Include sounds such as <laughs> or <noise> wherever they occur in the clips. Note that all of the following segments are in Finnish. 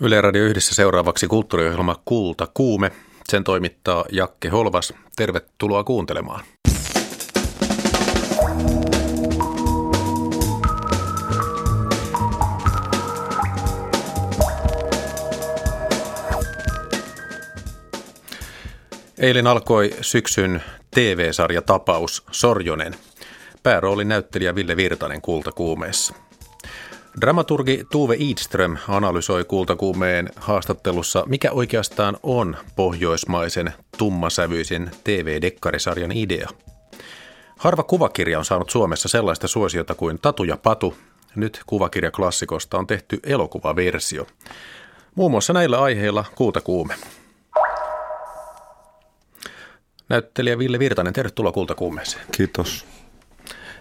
Yle Radio yhdessä seuraavaksi kulttuuriohjelma Kulta Kuume. Sen toimittaa Jakke Holvas. Tervetuloa kuuntelemaan. Eilen alkoi syksyn TV-sarja Tapaus Sorjonen. Pääroolin näyttelijä Ville Virtanen kultakuumeessa. Dramaturgi Tuve Idström analysoi kultakuumeen haastattelussa, mikä oikeastaan on pohjoismaisen tummasävyisen TV-dekkarisarjan idea. Harva kuvakirja on saanut Suomessa sellaista suosiota kuin Tatu ja Patu. Nyt kuvakirjaklassikosta on tehty elokuvaversio. Muun muassa näillä aiheilla Kultakuume. Näyttelijä Ville Virtanen, tervetuloa Kultakuumeeseen. Kiitos.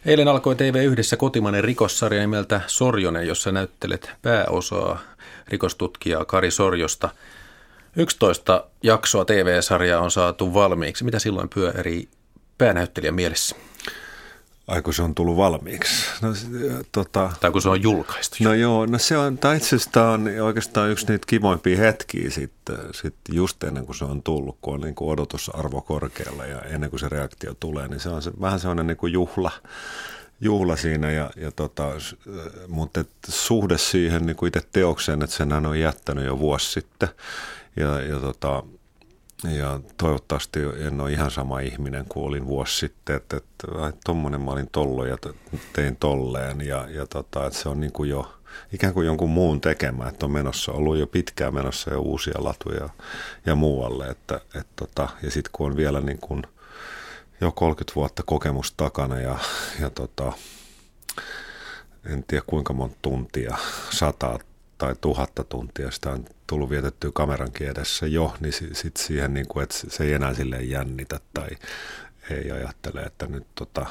Eilen alkoi TV yhdessä kotimainen rikossarja nimeltä Sorjonen, jossa näyttelet pääosaa rikostutkijaa Kari Sorjosta. 11 jaksoa TV-sarjaa on saatu valmiiksi. Mitä silloin pyörii päänäyttelijän mielessä? Ai kun se on tullut valmiiksi. No, tota, tai kun se on julkaistu. No joo, no se on, tai itse asiassa on oikeastaan yksi niitä kivoimpia hetkiä sitten, sitten just ennen kuin se on tullut, kun on niin kuin odotusarvo korkealla ja ennen kuin se reaktio tulee, niin se on se, vähän sellainen niin kuin juhla, juhla siinä, ja, ja tota, mutta et suhde siihen niin kuin itse teokseen, että sen hän on jättänyt jo vuosi sitten, ja, ja tota, ja toivottavasti en ole ihan sama ihminen kuin olin vuosi sitten, että, että tuommoinen mä olin tollo ja tein tolleen. Ja, ja tota, että se on niin kuin jo ikään kuin jonkun muun tekemä, että on menossa, ollut jo pitkään menossa jo uusia latuja ja muualle, että, että tota, ja sitten kun on vielä niin kuin jo 30 vuotta kokemus takana ja, ja tota, en tiedä kuinka monta tuntia, sataa tai tuhatta tuntia sitä on tullut vietettyä kameran kiedessä jo, niin sitten siihen, niin kuin, että se ei enää silleen jännitä tai ei ajattele, että nyt tota,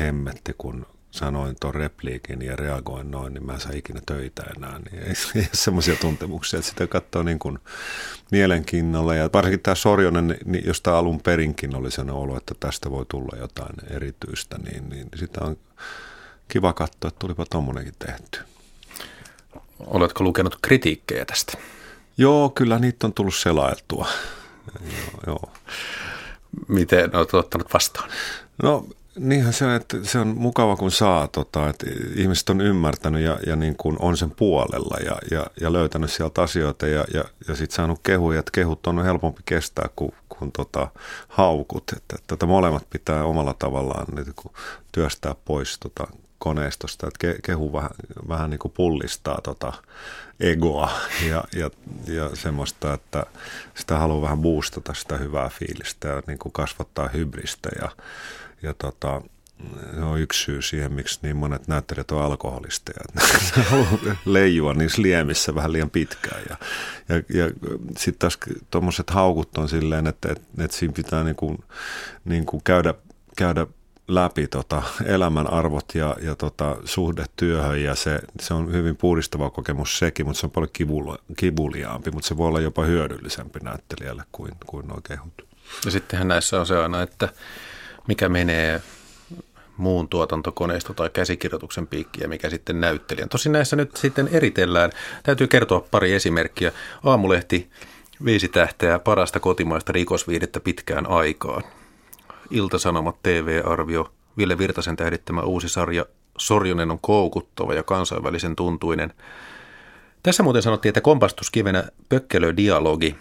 hemmetti, kun sanoin tuon repliikin ja reagoin noin, niin mä en saa ikinä töitä enää. Niin ei, ei ole semmoisia tuntemuksia, että sitä katsoo niin kuin mielenkiinnolla. Ja varsinkin tämä Sorjonen, niin josta alun perinkin oli sen olo, että tästä voi tulla jotain erityistä, niin, niin sitä on kiva katsoa, että tulipa tuommoinenkin tehty. Oletko lukenut kritiikkejä tästä? Joo, kyllä niitä on tullut selailtua. joo, <laughs> joo. Miten olet ottanut vastaan? No niinhän se on, että se on mukava kun saa, tota, että ihmiset on ymmärtänyt ja, ja niin kuin on sen puolella ja, ja, ja löytänyt sieltä asioita ja, ja, ja sitten saanut kehuja, että kehut on helpompi kestää kuin, kuin tota, haukut. Että, että, että molemmat pitää omalla tavallaan niin kuin työstää pois tota, koneistosta, että kehu vähän, vähän niin kuin pullistaa tota egoa ja, ja, ja semmoista, että sitä haluaa vähän boostata sitä hyvää fiilistä ja niin kuin kasvattaa hybristä ja, ja tota, se on yksi syy siihen, miksi niin monet näyttelijät on alkoholisteja. <laughs> Ne haluaa leijua niissä liemissä vähän liian pitkään. Ja, ja, ja sitten taas tuommoiset haukut on silleen, että, että, että siinä pitää niin kuin, niin kuin käydä, käydä läpi tota elämän arvot ja, ja tota suhde työhön ja se, se on hyvin puhdistava kokemus sekin, mutta se on paljon kivula, kivuliaampi, mutta se voi olla jopa hyödyllisempi näyttelijälle kuin, kuin nuo kehut. Ja sittenhän näissä on se aina, että mikä menee muun tuotantokoneisto tai käsikirjoituksen piikki ja mikä sitten näyttelijän. Tosin näissä nyt sitten eritellään. Täytyy kertoa pari esimerkkiä. Aamulehti viisi tähteä parasta kotimaista rikosviihdettä pitkään aikaan. Iltasanomat TV-arvio, Ville Virtasen tähdittämä uusi sarja Sorjonen on koukuttava ja kansainvälisen tuntuinen. Tässä muuten sanottiin, että kompastuskivenä pökkelödialogi.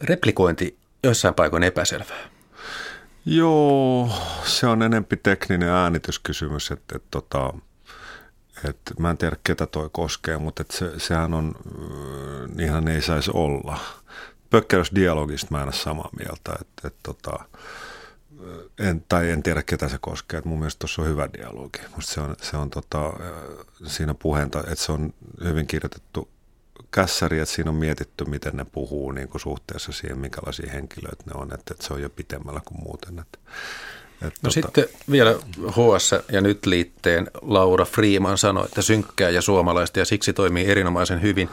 Replikointi joissain paikoin epäselvää. Joo, se on enempi tekninen äänityskysymys, että, että, tota, että, mä en tiedä ketä toi koskee, mutta että se, sehän on, niinhän ei saisi olla pökkäysdialogista mä en ole samaa mieltä, että, että tota, en, tai en tiedä ketä se koskee, että mun mielestä tuossa on hyvä dialogi. Musta se on, se on tota, siinä puheenta, että se on hyvin kirjoitettu kässäri, että siinä on mietitty, miten ne puhuu niin kuin suhteessa siihen, minkälaisia henkilöitä ne on, että, että se on jo pitemmällä kuin muuten. Että, että no tota... sitten vielä HS ja nyt liitteen Laura Freeman sanoi, että synkkää ja suomalaista ja siksi toimii erinomaisen hyvin.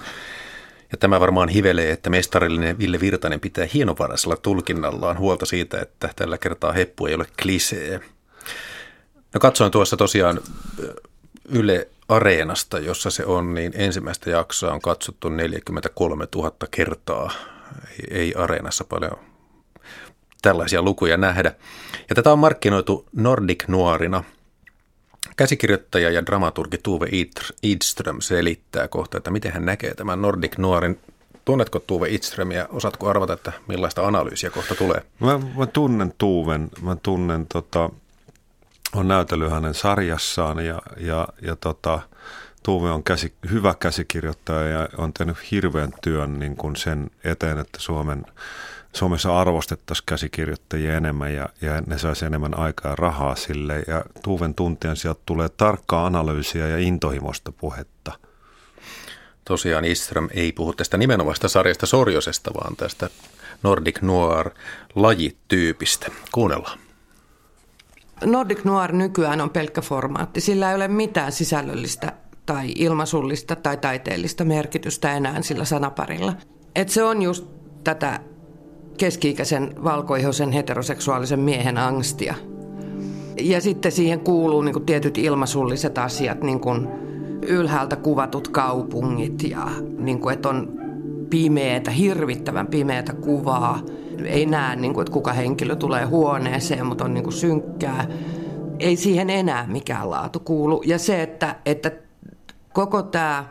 Ja tämä varmaan hivelee, että mestarillinen Ville Virtanen pitää hienovaraisella tulkinnallaan huolta siitä, että tällä kertaa heppu ei ole klisee. No katsoin tuossa tosiaan Yle Areenasta, jossa se on, niin ensimmäistä jaksoa on katsottu 43 000 kertaa. Ei, ei Areenassa paljon tällaisia lukuja nähdä. Ja tätä on markkinoitu Nordic Nuorina. Käsikirjoittaja ja dramaturgi Tuve Idström selittää kohta, että miten hän näkee tämän Nordic Nuorin Tunnetko Tuve Idströmiä? Osaatko arvata, että millaista analyysiä kohta tulee? Mä, mä tunnen Tuven. Mä tunnen, tota, on näytellyt hänen sarjassaan ja, ja, ja tota, Tuve on käsi, hyvä käsikirjoittaja ja on tehnyt hirveän työn niin kuin sen eteen, että Suomen, Suomessa arvostettaisiin käsikirjoittajia enemmän ja, ja ne saisi enemmän aikaa ja rahaa sille. Ja Tuven tuntien sieltä tulee tarkkaa analyysiä ja intohimoista puhetta – Tosiaan Istram ei puhu tästä nimenomaista sarjasta Sorjosesta, vaan tästä Nordic Noir-lajityypistä. Kuunnellaan. Nordic Noir nykyään on pelkkä formaatti. Sillä ei ole mitään sisällöllistä tai ilmasullista tai taiteellista merkitystä enää sillä sanaparilla. Et se on just tätä keski-ikäisen valkoihoisen heteroseksuaalisen miehen angstia. Ja sitten siihen kuuluu niin kuin tietyt ilmasulliset asiat, niin kuin ylhäältä kuvatut kaupungit ja niin kuin, että on pimeätä, hirvittävän pimeätä kuvaa. Ei näe, niin kuin, että kuka henkilö tulee huoneeseen, mutta on niin kuin synkkää. Ei siihen enää mikään laatu kuulu. Ja se, että, että koko tämä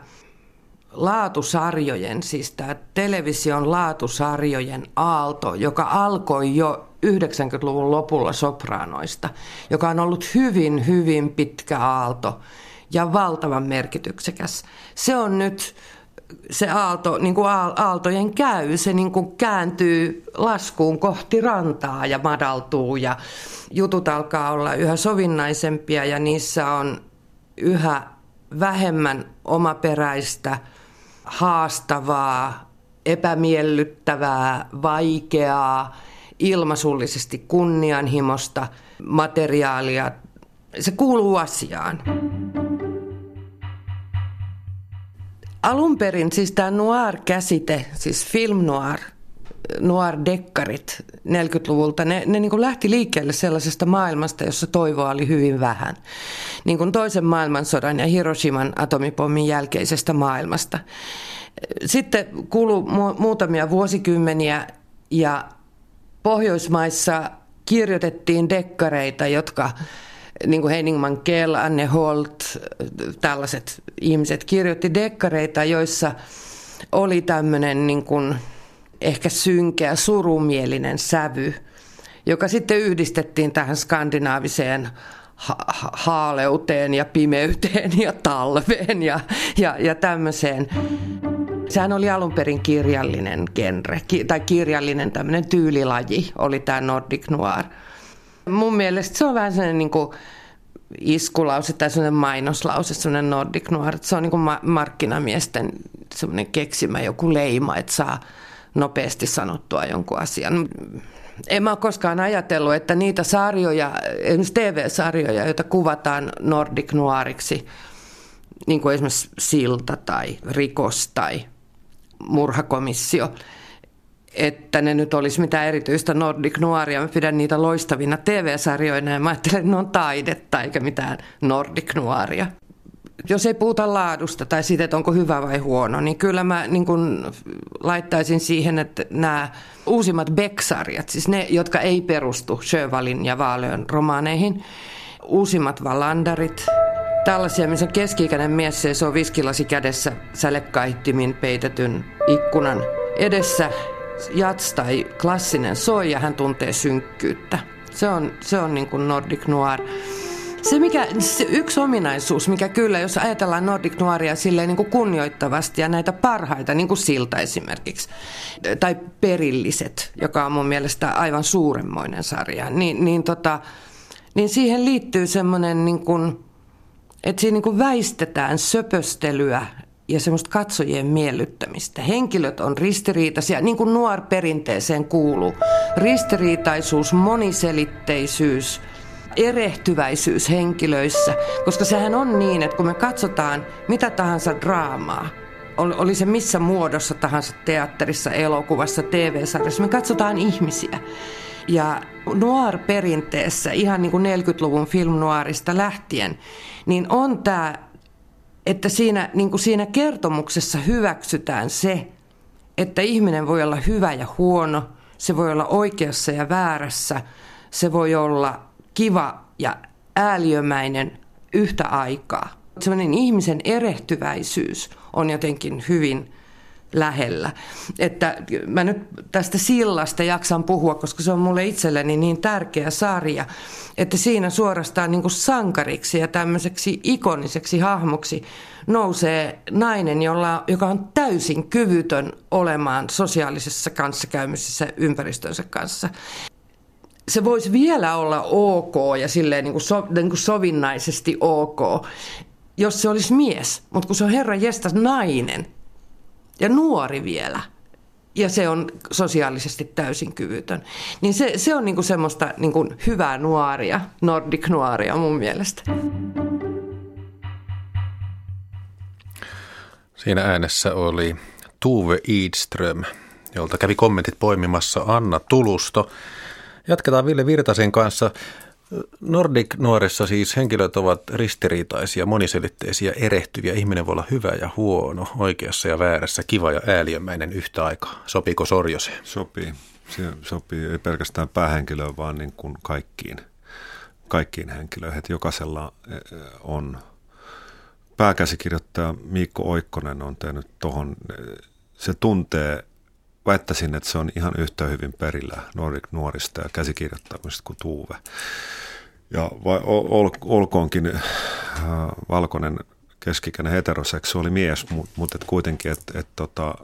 laatusarjojen, siis tämä television laatusarjojen aalto, joka alkoi jo 90-luvun lopulla sopraanoista, joka on ollut hyvin, hyvin pitkä aalto – ja valtavan merkityksekäs. Se on nyt se aalto, niin kuin aaltojen käy, se niin kuin kääntyy laskuun kohti rantaa ja madaltuu ja jutut alkaa olla yhä sovinnaisempia ja niissä on yhä vähemmän omaperäistä, haastavaa, epämiellyttävää, vaikeaa, ilmasullisesti kunnianhimosta materiaalia. Se kuuluu asiaan. Alun perin siis tämä noir-käsite, siis film noir, noir-dekkarit 40-luvulta, ne, ne niin kuin lähti liikkeelle sellaisesta maailmasta, jossa toivoa oli hyvin vähän. Niin kuin toisen maailmansodan ja Hiroshiman atomipommin jälkeisestä maailmasta. Sitten kului mu- muutamia vuosikymmeniä ja Pohjoismaissa kirjoitettiin dekkareita, jotka niin kuin Henning Mankell, Anne Holt, tällaiset ihmiset kirjoitti dekkareita, joissa oli tämmöinen niin kuin ehkä synkeä, surumielinen sävy, joka sitten yhdistettiin tähän skandinaaviseen ha- haaleuteen ja pimeyteen ja talveen ja, ja, ja tämmöiseen. Sehän oli alun perin kirjallinen genre, ki- tai kirjallinen tämmöinen tyylilaji, oli tämä Nordic Noir – Mun mielestä se on vähän sellainen niin kuin iskulause tai sellainen mainoslause, sellainen Nordic Noir. Se on niin kuin markkinamiesten sellainen keksimä joku leima, että saa nopeasti sanottua jonkun asian. En mä ole koskaan ajatellut, että niitä sarjoja, esimerkiksi TV-sarjoja, joita kuvataan Nordic Noiriksi, niin kuin esimerkiksi Silta tai Rikos tai Murhakomissio, että ne nyt olisi mitään erityistä Nordic Noiria. Mä pidän niitä loistavina TV-sarjoina ja mä ajattelen, että ne on taidetta eikä mitään Nordic Noiria. Jos ei puhuta laadusta tai siitä, että onko hyvä vai huono, niin kyllä mä niin kun laittaisin siihen, että nämä uusimmat Beck-sarjat, siis ne, jotka ei perustu Sjövalin ja Vaalöön romaaneihin, uusimmat Valandarit, tällaisia, missä keski-ikäinen mies seisoo viskilasi kädessä sälekkaihtimin peitetyn ikkunan edessä jats tai klassinen soi ja hän tuntee synkkyyttä. Se on, se on niin kuin Nordic Noir. Se, mikä, se yksi ominaisuus, mikä kyllä, jos ajatellaan Nordic Noiria silleen niin kuin kunnioittavasti ja näitä parhaita, niin kuin Silta esimerkiksi, tai Perilliset, joka on mun mielestä aivan suuremmoinen sarja, niin, niin, tota, niin siihen liittyy semmoinen, niin kuin, että siinä niin kuin väistetään söpöstelyä ja semmoista katsojien miellyttämistä. Henkilöt on ristiriitaisia, niin kuin nuor perinteeseen kuuluu. Ristiriitaisuus, moniselitteisyys, erehtyväisyys henkilöissä, koska sehän on niin, että kun me katsotaan mitä tahansa draamaa, oli se missä muodossa tahansa teatterissa, elokuvassa, TV-sarjassa, me katsotaan ihmisiä. Ja noir-perinteessä, ihan niin kuin 40-luvun film noirista lähtien, niin on tämä että siinä, niin kuin siinä kertomuksessa hyväksytään se, että ihminen voi olla hyvä ja huono, se voi olla oikeassa ja väärässä, se voi olla kiva ja ääliömäinen yhtä aikaa. Sellainen ihmisen erehtyväisyys on jotenkin hyvin lähellä. Että mä nyt tästä sillasta jaksan puhua, koska se on mulle itselleni niin tärkeä sarja, että siinä suorastaan niin kuin sankariksi ja tämmöiseksi ikoniseksi hahmoksi nousee nainen, jolla, joka on täysin kyvytön olemaan sosiaalisessa kanssakäymisessä ympäristönsä kanssa se voisi vielä olla ok ja silleen niin kuin so, niin kuin sovinnaisesti ok, jos se olisi mies. Mutta kun se on herra jestas nainen, ja nuori vielä, ja se on sosiaalisesti täysin kyvytön. Niin se, se on niinku semmoista niinku hyvää nuoria, nordic nuoria mun mielestä. Siinä äänessä oli Tuve Idström, jolta kävi kommentit poimimassa Anna Tulusto. Jatketaan Ville Virtasen kanssa. Nordic-nuorissa siis henkilöt ovat ristiriitaisia, moniselitteisiä, erehtyviä. Ihminen voi olla hyvä ja huono, oikeassa ja väärässä, kiva ja ääliömäinen yhtä aikaa. Sopiiko Sorjoseen? Sopii. Se sopii ei pelkästään päähenkilöön, vaan niin kuin kaikkiin, kaikkiin henkilöihin. Että jokaisella e, e, on pääkäsikirjoittaja Miikko Oikkonen on tehnyt tuohon, e, se tuntee väittäisin, että se on ihan yhtä hyvin perillä Nordic nuorista ja käsikirjoittamisesta kuin Tuuve. Ja vai, ol, olkoonkin äh, valkoinen keskikäinen heteroseksuaali mies, mutta mut et kuitenkin, että et, tota,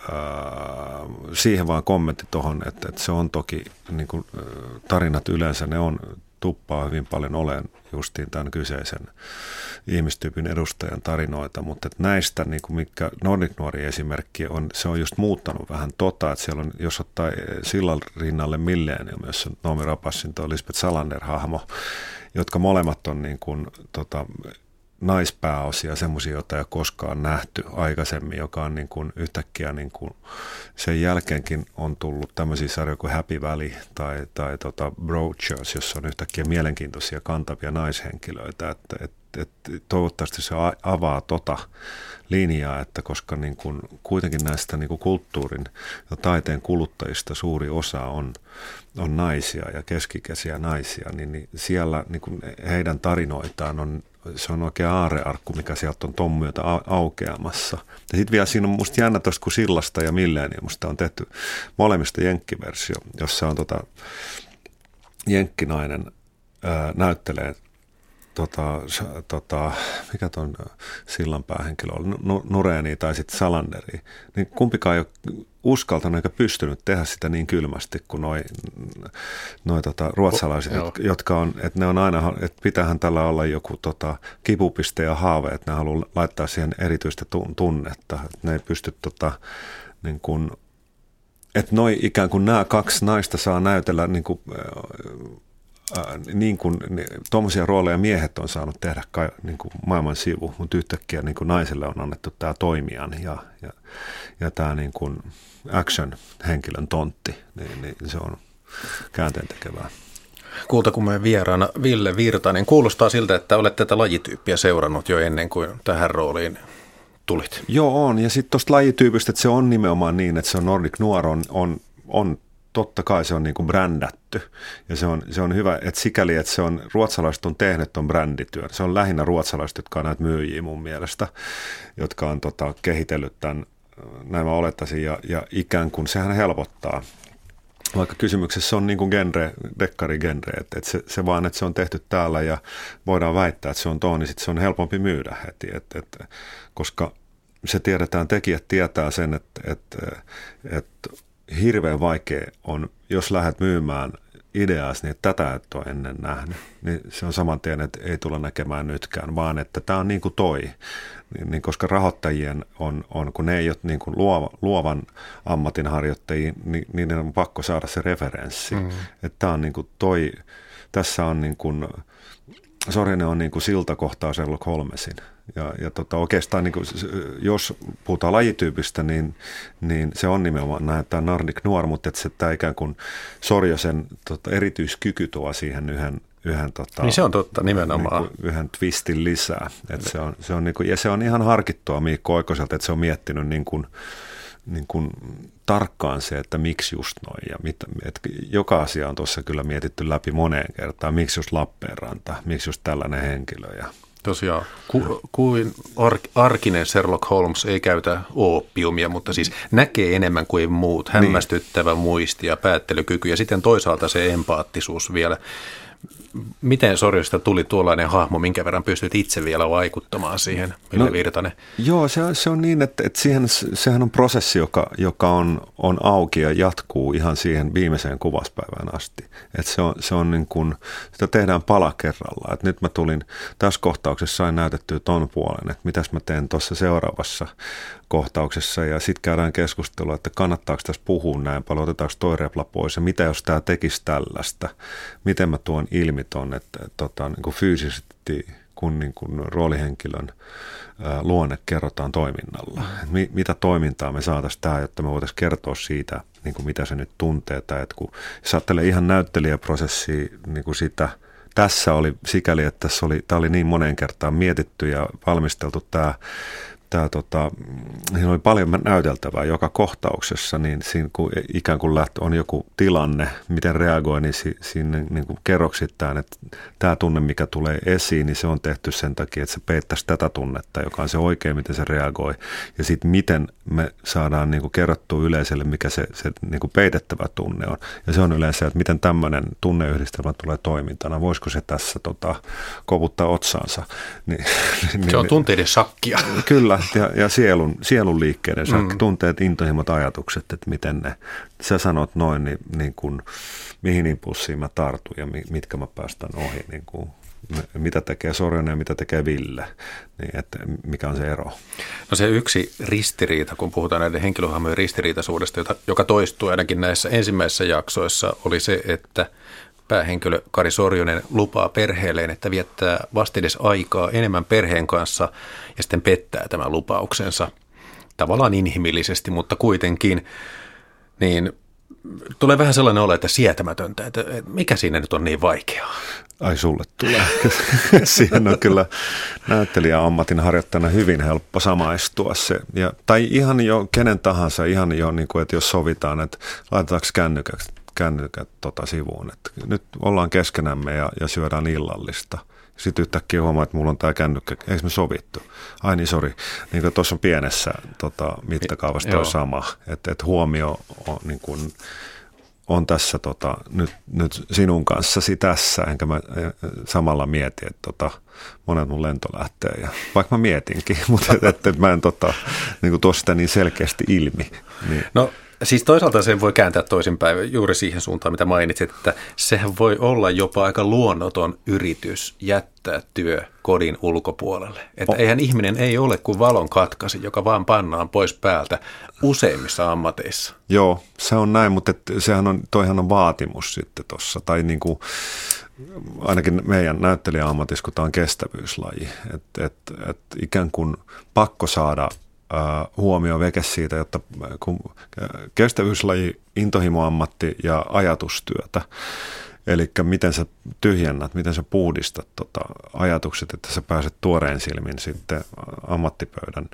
äh, siihen vaan kommentti tuohon, että et se on toki, niin kuin, äh, tarinat yleensä, ne on tuppaa hyvin paljon olen justiin tämän kyseisen ihmistyypin edustajan tarinoita, mutta että näistä, niin kuin mikä Nordic Nuori esimerkki on, se on just muuttanut vähän tota, että siellä on, jos ottaa sillan rinnalle Millennium, jossa Nomi Rapassin tuo Lisbeth Salander-hahmo, jotka molemmat on niin kuin, tota, naispääosia, semmoisia, joita ei ole koskaan nähty aikaisemmin, joka on niin kuin yhtäkkiä niin kuin sen jälkeenkin on tullut tämmöisiä sarjoja kuin Happy Valley tai, tai tota Brochures, jossa on yhtäkkiä mielenkiintoisia kantavia naishenkilöitä, että, että että toivottavasti se avaa tota linjaa, että koska niin kuin kuitenkin näistä niin kuin kulttuurin ja taiteen kuluttajista suuri osa on, on naisia ja keskikäisiä naisia, niin, niin siellä niin kuin heidän tarinoitaan on se on oikein aarearkku, mikä sieltä on ton aukeamassa. Ja sitten vielä siinä on musta jännä tuosta, kun Sillasta ja Millenniumista on tehty molemmista jenkkiversio, jossa on tota, jenkkinainen ää, näyttelee tota, tota, mikä ton sillanpäähenkilö oli, Nureeni tai sitten Salanderi, niin kumpikaan ei ole uskaltanut eikä pystynyt tehdä sitä niin kylmästi kuin noi, noi tota, ruotsalaiset, oh, jotka, jotka on, että ne on aina, että pitäähän tällä olla joku tota, kipupiste ja haave, että ne haluaa laittaa siihen erityistä tunnetta, että ne ei pysty tota, niin kuin, että noi ikään kuin nämä kaksi naista saa näytellä niin kuin, niin kuin tuommoisia rooleja miehet on saanut tehdä kai, niin kuin maailman sivu, mutta yhtäkkiä niin kuin naiselle on annettu tämä toimijan ja, ja, ja tämä niin kuin action-henkilön tontti, niin, niin se on käänteen tekevää. Kultakumeen vieraana Ville Virtanen. Kuulostaa siltä, että olet tätä lajityyppiä seurannut jo ennen kuin tähän rooliin tulit. Joo, on. Ja sitten tuosta lajityypistä, että se on nimenomaan niin, että se on Nordic Noir on, on, on totta kai se on niin kuin brändätty. Ja se on, se on hyvä, että sikäli, että se on, ruotsalaiset on tehnyt tuon brändityön. Se on lähinnä ruotsalaiset, jotka on näitä myyjiä mun mielestä, jotka on tota, kehitellyt tämän, näin mä olettaisin, ja, ja ikään kuin sehän helpottaa vaikka kysymyksessä on niin kuin genre, dekkari-genre, että, että se, se, vaan, että se on tehty täällä ja voidaan väittää, että se on tuo, niin sitten se on helpompi myydä heti, että, että, koska se tiedetään, tekijät tietää sen, että, että, että hirveän vaikea on, jos lähdet myymään ideaasi, niin että tätä et ole ennen nähnyt, niin se on saman tien, että ei tulla näkemään nytkään, vaan että tämä on niin kuin toi. Niin, niin koska rahoittajien on, on, kun ne ei ole niin kuin luova, luovan ammatin harjoittajia, niin, niin on pakko saada se referenssi. Mm. Että tämä on niin kuin toi, tässä on niin kuin, Sorinen on niin kuin siltakohtaa Sherlock Holmesin. Ja, ja tota, oikeastaan niin kuin, jos puhutaan lajityypistä, niin, niin se on nimenomaan näin, tämä Nordic Noir, mutta että se tämä ikään kuin Sorjosen tota, erityiskyky tuo siihen yhden, yhden tota, niin se on totta nimenomaan. Niin kuin yhden twistin lisää. Et se on, se on niin kuin, ja se on ihan harkittua Miikko Oikoselta, että se on miettinyt niin kuin, niin kuin tarkkaan se, että miksi just noin. Ja mit, et joka asia on tuossa kyllä mietitty läpi moneen kertaan. Miksi just Lappeenranta, miksi just tällainen henkilö. Ja Tosiaan, ku, kuin ar, arkinen Sherlock Holmes ei käytä ooppiumia, mutta siis näkee enemmän kuin muut, niin. hämmästyttävä niin. muisti ja päättelykyky ja sitten toisaalta se empaattisuus vielä miten Sorjosta tuli tuollainen hahmo, minkä verran pystyt itse vielä vaikuttamaan siihen, Ville no, Virtanen? Joo, se, se on niin, että, että siihen, sehän on prosessi, joka, joka on, on auki ja jatkuu ihan siihen viimeiseen kuvaspäivään asti. Että se on, se on niin kuin, sitä tehdään pala kerralla. Että nyt mä tulin, tässä kohtauksessa sain näytettyä ton puolen, että mitäs mä teen tuossa seuraavassa kohtauksessa ja sitten käydään keskustelua, että kannattaako tässä puhua näin paljon, otetaanko toi repla pois ja mitä jos tämä tekisi tällaista, miten mä tuon ilmi ton, että tota, niin kuin fyysisesti kun niin kuin roolihenkilön luonne kerrotaan toiminnalla. Mi, mitä toimintaa me saataisiin tähän, jotta me voitaisiin kertoa siitä, niin kuin mitä se nyt tuntee. Tai että kun, jos ajattelee ihan näyttelijäprosessia niin kuin sitä, tässä oli sikäli, että tässä oli, tämä oli niin moneen kertaan mietitty ja valmisteltu tämä tämä, tota, siinä oli paljon näyteltävää joka kohtauksessa, niin siinä kun ikään kuin lähtö, on joku tilanne, miten reagoi, niin si, sinne niin kuin kerroksittain, että tämä tunne, mikä tulee esiin, niin se on tehty sen takia, että se peittäisi tätä tunnetta, joka on se oikein, miten se reagoi. Ja sitten miten me saadaan niin kuin kerrottua yleisölle, mikä se, se niin kuin peitettävä tunne on. Ja se on yleensä, että miten tämmöinen tunneyhdistelmä tulee toimintana. Voisiko se tässä tota, kovuttaa otsaansa? Niin, <laughs> niin, se on tunteiden sakkia. Kyllä, ja, ja sielun, sielun liikkeiden, mm. tunteet, intohimot, ajatukset, että miten ne, sä sanot noin, niin, niin kuin, mihin impulssiin mä tartun ja mitkä mä päästän ohi, niin kuin, mitä tekee Sorjonen ja mitä tekee Ville, niin että mikä on se ero? No se yksi ristiriita, kun puhutaan näiden henkilöhahmojen ristiriitaisuudesta, jota, joka toistuu ainakin näissä ensimmäisissä jaksoissa, oli se, että – päähenkilö Kari Sorjonen lupaa perheelleen, että viettää vastides aikaa enemmän perheen kanssa ja sitten pettää tämän lupauksensa. Tavallaan inhimillisesti, mutta kuitenkin, niin tulee vähän sellainen olo, että sietämätöntä, että mikä siinä nyt on niin vaikeaa. Ai sulle tulee. <laughs> Siihen on kyllä näyttelijä ammatin harjoittajana hyvin helppo samaistua se. Ja, tai ihan jo kenen tahansa, ihan jo niin kuin, että jos sovitaan, että laitetaanko kännykäksi kännykät tota sivuun. Että nyt ollaan keskenämme ja, ja syödään illallista. Sitten yhtäkkiä huomaa, että mulla on tämä kännykkä, eikö me sovittu? Ai niin, sori. Niin tuossa on pienessä tota, mittakaavassa on sama. Että et huomio on, niin kuin, on tässä tota, nyt, nyt sinun kanssasi tässä, enkä mä e, samalla mieti, että tota, monet mun lento lähtee. Ja, vaikka mä mietinkin, <laughs> mutta että et, et mä en tota, niin tuossa sitä niin selkeästi ilmi. Niin. No Siis toisaalta sen voi kääntää toisinpäin juuri siihen suuntaan, mitä mainitsit, että sehän voi olla jopa aika luonnoton yritys jättää työ kodin ulkopuolelle. Että oh. eihän ihminen ei ole kuin valon katkasi, joka vaan pannaan pois päältä useimmissa ammateissa. Joo, se on näin, mutta et, sehän on, toihan on vaatimus sitten tuossa, tai niin kuin, ainakin meidän näyttelijäammatissa, kun tämä on kestävyyslaji, että et, et ikään kuin pakko saada huomio veke siitä, jotta kun kestävyyslaji, intohimoammatti ja ajatustyötä, Eli miten sä tyhjennät, miten sä puhdistat tota ajatukset, että sä pääset tuoreen silmin sitten ammattipöydän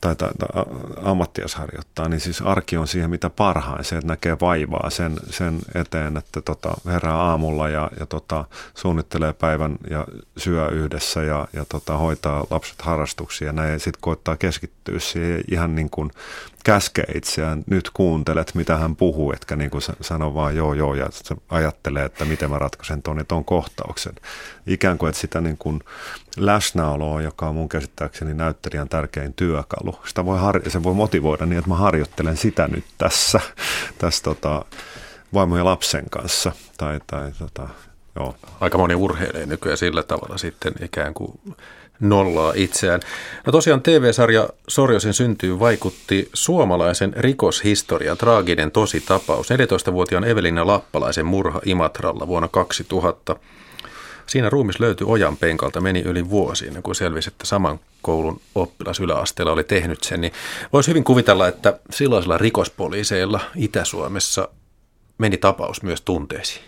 tai, tai, tai ammattias harjoittaa, niin siis arki on siihen mitä parhain, se, että näkee vaivaa sen, sen eteen, että tota, herää aamulla ja, ja tota, suunnittelee päivän ja syö yhdessä ja, ja tota, hoitaa lapset harrastuksia ja näin, ja sitten koittaa keskittyä siihen ihan niin kuin käske itseään, nyt kuuntelet, mitä hän puhuu, etkä niin kuin sano vaan joo joo ja ajattelee, että miten mä ratkaisen tuon ton kohtauksen. Ikään kuin, että sitä niin kuin läsnäoloa, joka on mun käsittääkseni näyttelijän tärkein työkalu. Sitä voi har- se voi motivoida niin, että mä harjoittelen sitä nyt tässä, tässä tota, vaimon ja lapsen kanssa. Tai, tai tota, joo. Aika moni urheilee nykyään sillä tavalla sitten ikään kuin nollaa itseään. No tosiaan TV-sarja Sorjosen syntyy vaikutti suomalaisen rikoshistorian traaginen tosi tapaus. 14-vuotiaan Evelina Lappalaisen murha Imatralla vuonna 2000. Siinä ruumis löytyi ojan penkalta, meni yli vuosi ennen kuin selvisi, että saman koulun oppilas yläasteella oli tehnyt sen. Niin voisi hyvin kuvitella, että silloisilla rikospoliiseilla Itä-Suomessa meni tapaus myös tunteisiin.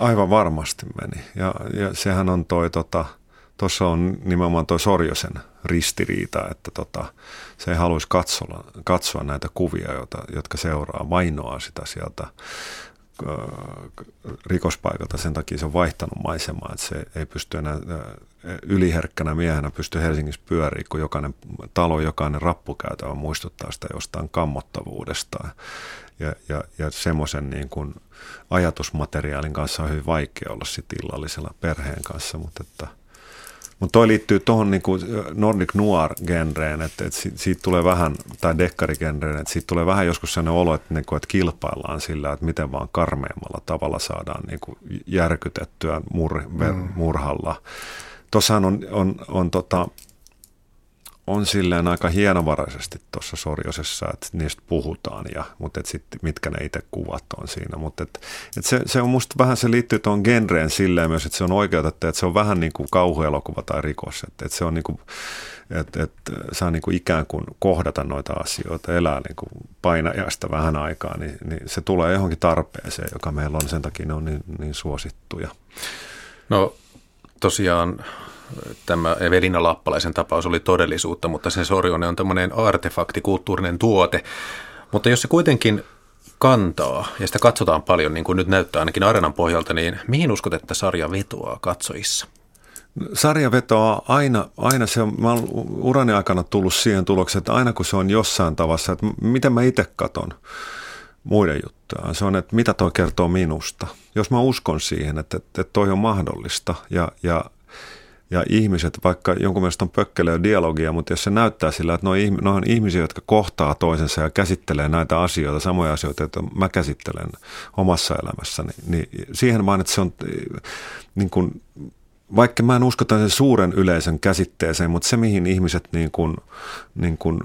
Aivan varmasti meni. Ja, ja sehän on toi, tota, tuossa on nimenomaan toi Sorjosen ristiriita, että tota, se ei haluaisi katsoa, katsoa näitä kuvia, joita, jotka seuraa, vainoaa sitä sieltä rikospaikalta. Sen takia se on vaihtanut maisemaa, että se ei pysty enää yliherkkänä miehenä pysty Helsingissä pyöriä, kun jokainen talo, jokainen rappukäytävä muistuttaa sitä jostain kammottavuudesta. Ja, ja, ja semmoisen niin kuin ajatusmateriaalin kanssa on hyvin vaikea olla sitten illallisella perheen kanssa, mutta että – mutta toi liittyy tuohon niinku Nordic Noir-genreen, että, että siitä, tulee vähän, tai dekkarigenreen, että siitä tulee vähän joskus sellainen olo, että, niinku, että kilpaillaan sillä, että miten vaan karmeammalla tavalla saadaan niinku järkytettyä mur, mm. murhalla. Tuossahan on, on, on tota, on silleen aika hienovaraisesti tuossa Sorjosessa, että niistä puhutaan, ja, mutta et sit, mitkä ne itse kuvat on siinä. Mutta et, et se, se, on musta vähän, se liittyy tuon genreen silleen myös, että se on oikeutettu, että se on vähän niin kuin kauhuelokuva tai rikos. Että et se on niin kuin, että et, saa niin kuin ikään kuin kohdata noita asioita, elää niin kuin painajasta vähän aikaa, niin, niin se tulee johonkin tarpeeseen, joka meillä on, sen takia ne on niin, niin suosittuja. No tosiaan tämä Evelina Lappalaisen tapaus oli todellisuutta, mutta sen Sorjonen on tämmöinen artefakti, kulttuurinen tuote. Mutta jos se kuitenkin kantaa ja sitä katsotaan paljon, niin kuin nyt näyttää ainakin arenan pohjalta, niin mihin uskot, että sarja vetoaa katsojissa? Sarja vetoaa aina, aina se on, mä olen urani aikana tullut siihen tulokseen, että aina kun se on jossain tavassa, että miten mä itse katon muiden juttuja, se on, että mitä toi kertoo minusta. Jos mä uskon siihen, että, että toi on mahdollista ja, ja ja ihmiset, vaikka jonkun mielestä on pökkelöä dialogia, mutta jos se näyttää sillä, että ne on ihmisiä, jotka kohtaa toisensa ja käsittelee näitä asioita, samoja asioita, joita mä käsittelen omassa elämässäni, niin siihen vaan, että se on niin kuin, vaikka mä en usko sen suuren yleisön käsitteeseen, mutta se mihin ihmiset niin kuin, niin kuin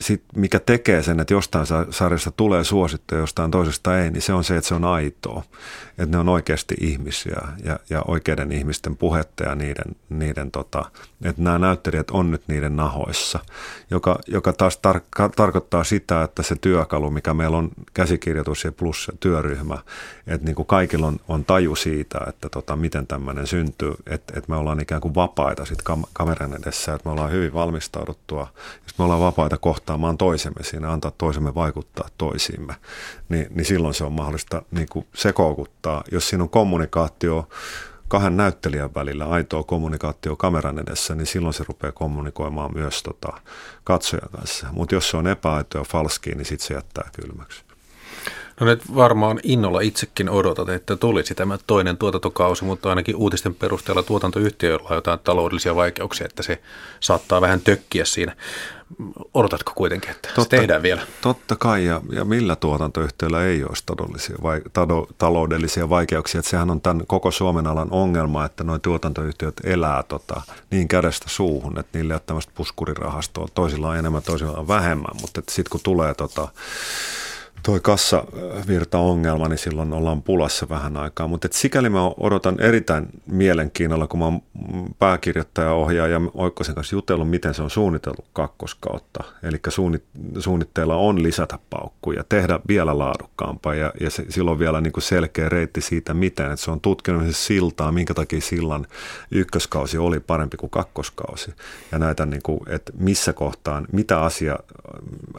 sit, mikä tekee sen, että jostain sarjasta tulee suosittu ja jostain toisesta ei, niin se on se, että se on aitoa. Että ne on oikeasti ihmisiä ja, ja oikeiden ihmisten puhetta ja niiden, niiden tota, että nämä näyttelijät on nyt niiden nahoissa, joka, joka taas tar- tarkoittaa sitä, että se työkalu, mikä meillä on käsikirjoitus ja plus työryhmä, että niin kuin kaikilla on, on taju siitä, että tota, miten tämmöinen syntyy, että, että me ollaan ikään kuin vapaita sit kam- kameran edessä, että me ollaan hyvin valmistauduttua, jos me ollaan vapaita kohtaamaan toisemme siinä, antaa toisemme vaikuttaa toisiimme, niin, niin silloin se on mahdollista niin kuin sekoukuttaa. Jos siinä on kommunikaatio, kahden näyttelijän välillä aitoa kommunikaatio kameran edessä, niin silloin se rupeaa kommunikoimaan myös tota, katsojan kanssa. Mutta jos se on epäaitoa falski, niin sitten se jättää kylmäksi. No nyt varmaan innolla itsekin odotat, että tulisi tämä toinen tuotantokausi, mutta ainakin uutisten perusteella tuotantoyhtiöillä on jotain taloudellisia vaikeuksia, että se saattaa vähän tökkiä siinä. Odotatko kuitenkin, että totta, se tehdään vielä? Totta kai, ja, ja millä tuotantoyhtiöllä ei olisi taloudellisia, vai, tado, taloudellisia vaikeuksia. Että sehän on tämän koko Suomen alan ongelma, että nuo tuotantoyhtiöt elää tota, niin kädestä suuhun, että niillä ei ole tämmöistä puskurirahastoa. Toisilla on enemmän, toisilla on vähemmän, mutta sitten kun tulee tota, toi kassavirta-ongelma, niin silloin ollaan pulassa vähän aikaa. Mutta sikäli mä odotan erittäin mielenkiinnolla, kun mä oon pääkirjoittaja, ohjaaja ja Oikkosen kanssa jutellut, miten se on suunnitellut kakkoskautta. Eli suunnitteilla on lisätä paukkuja, tehdä vielä laadukkaampaa ja, ja se, silloin vielä niin kuin selkeä reitti siitä, miten. Että se on tutkinut siltaa, minkä takia sillan ykköskausi oli parempi kuin kakkoskausi. Ja näitä, niin kuin, että missä kohtaan, mitä asia,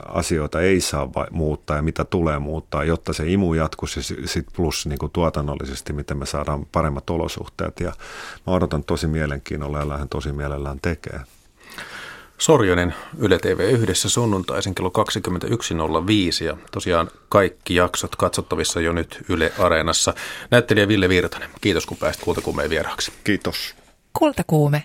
asioita ei saa muuttaa ja mitä tulee muuttaa, jotta se imu jatkuisi sit plus niin kuin tuotannollisesti, miten me saadaan paremmat olosuhteet. Ja mä odotan tosi mielenkiinnolla ja lähden tosi mielellään tekemään. Sorjonen Yle TV yhdessä sunnuntaisin kello 21.05 ja tosiaan kaikki jaksot katsottavissa jo nyt Yle Areenassa. Näyttelijä Ville Virtanen, kiitos kun pääsit Kultakuumeen vieraaksi. Kiitos. Kultakuume.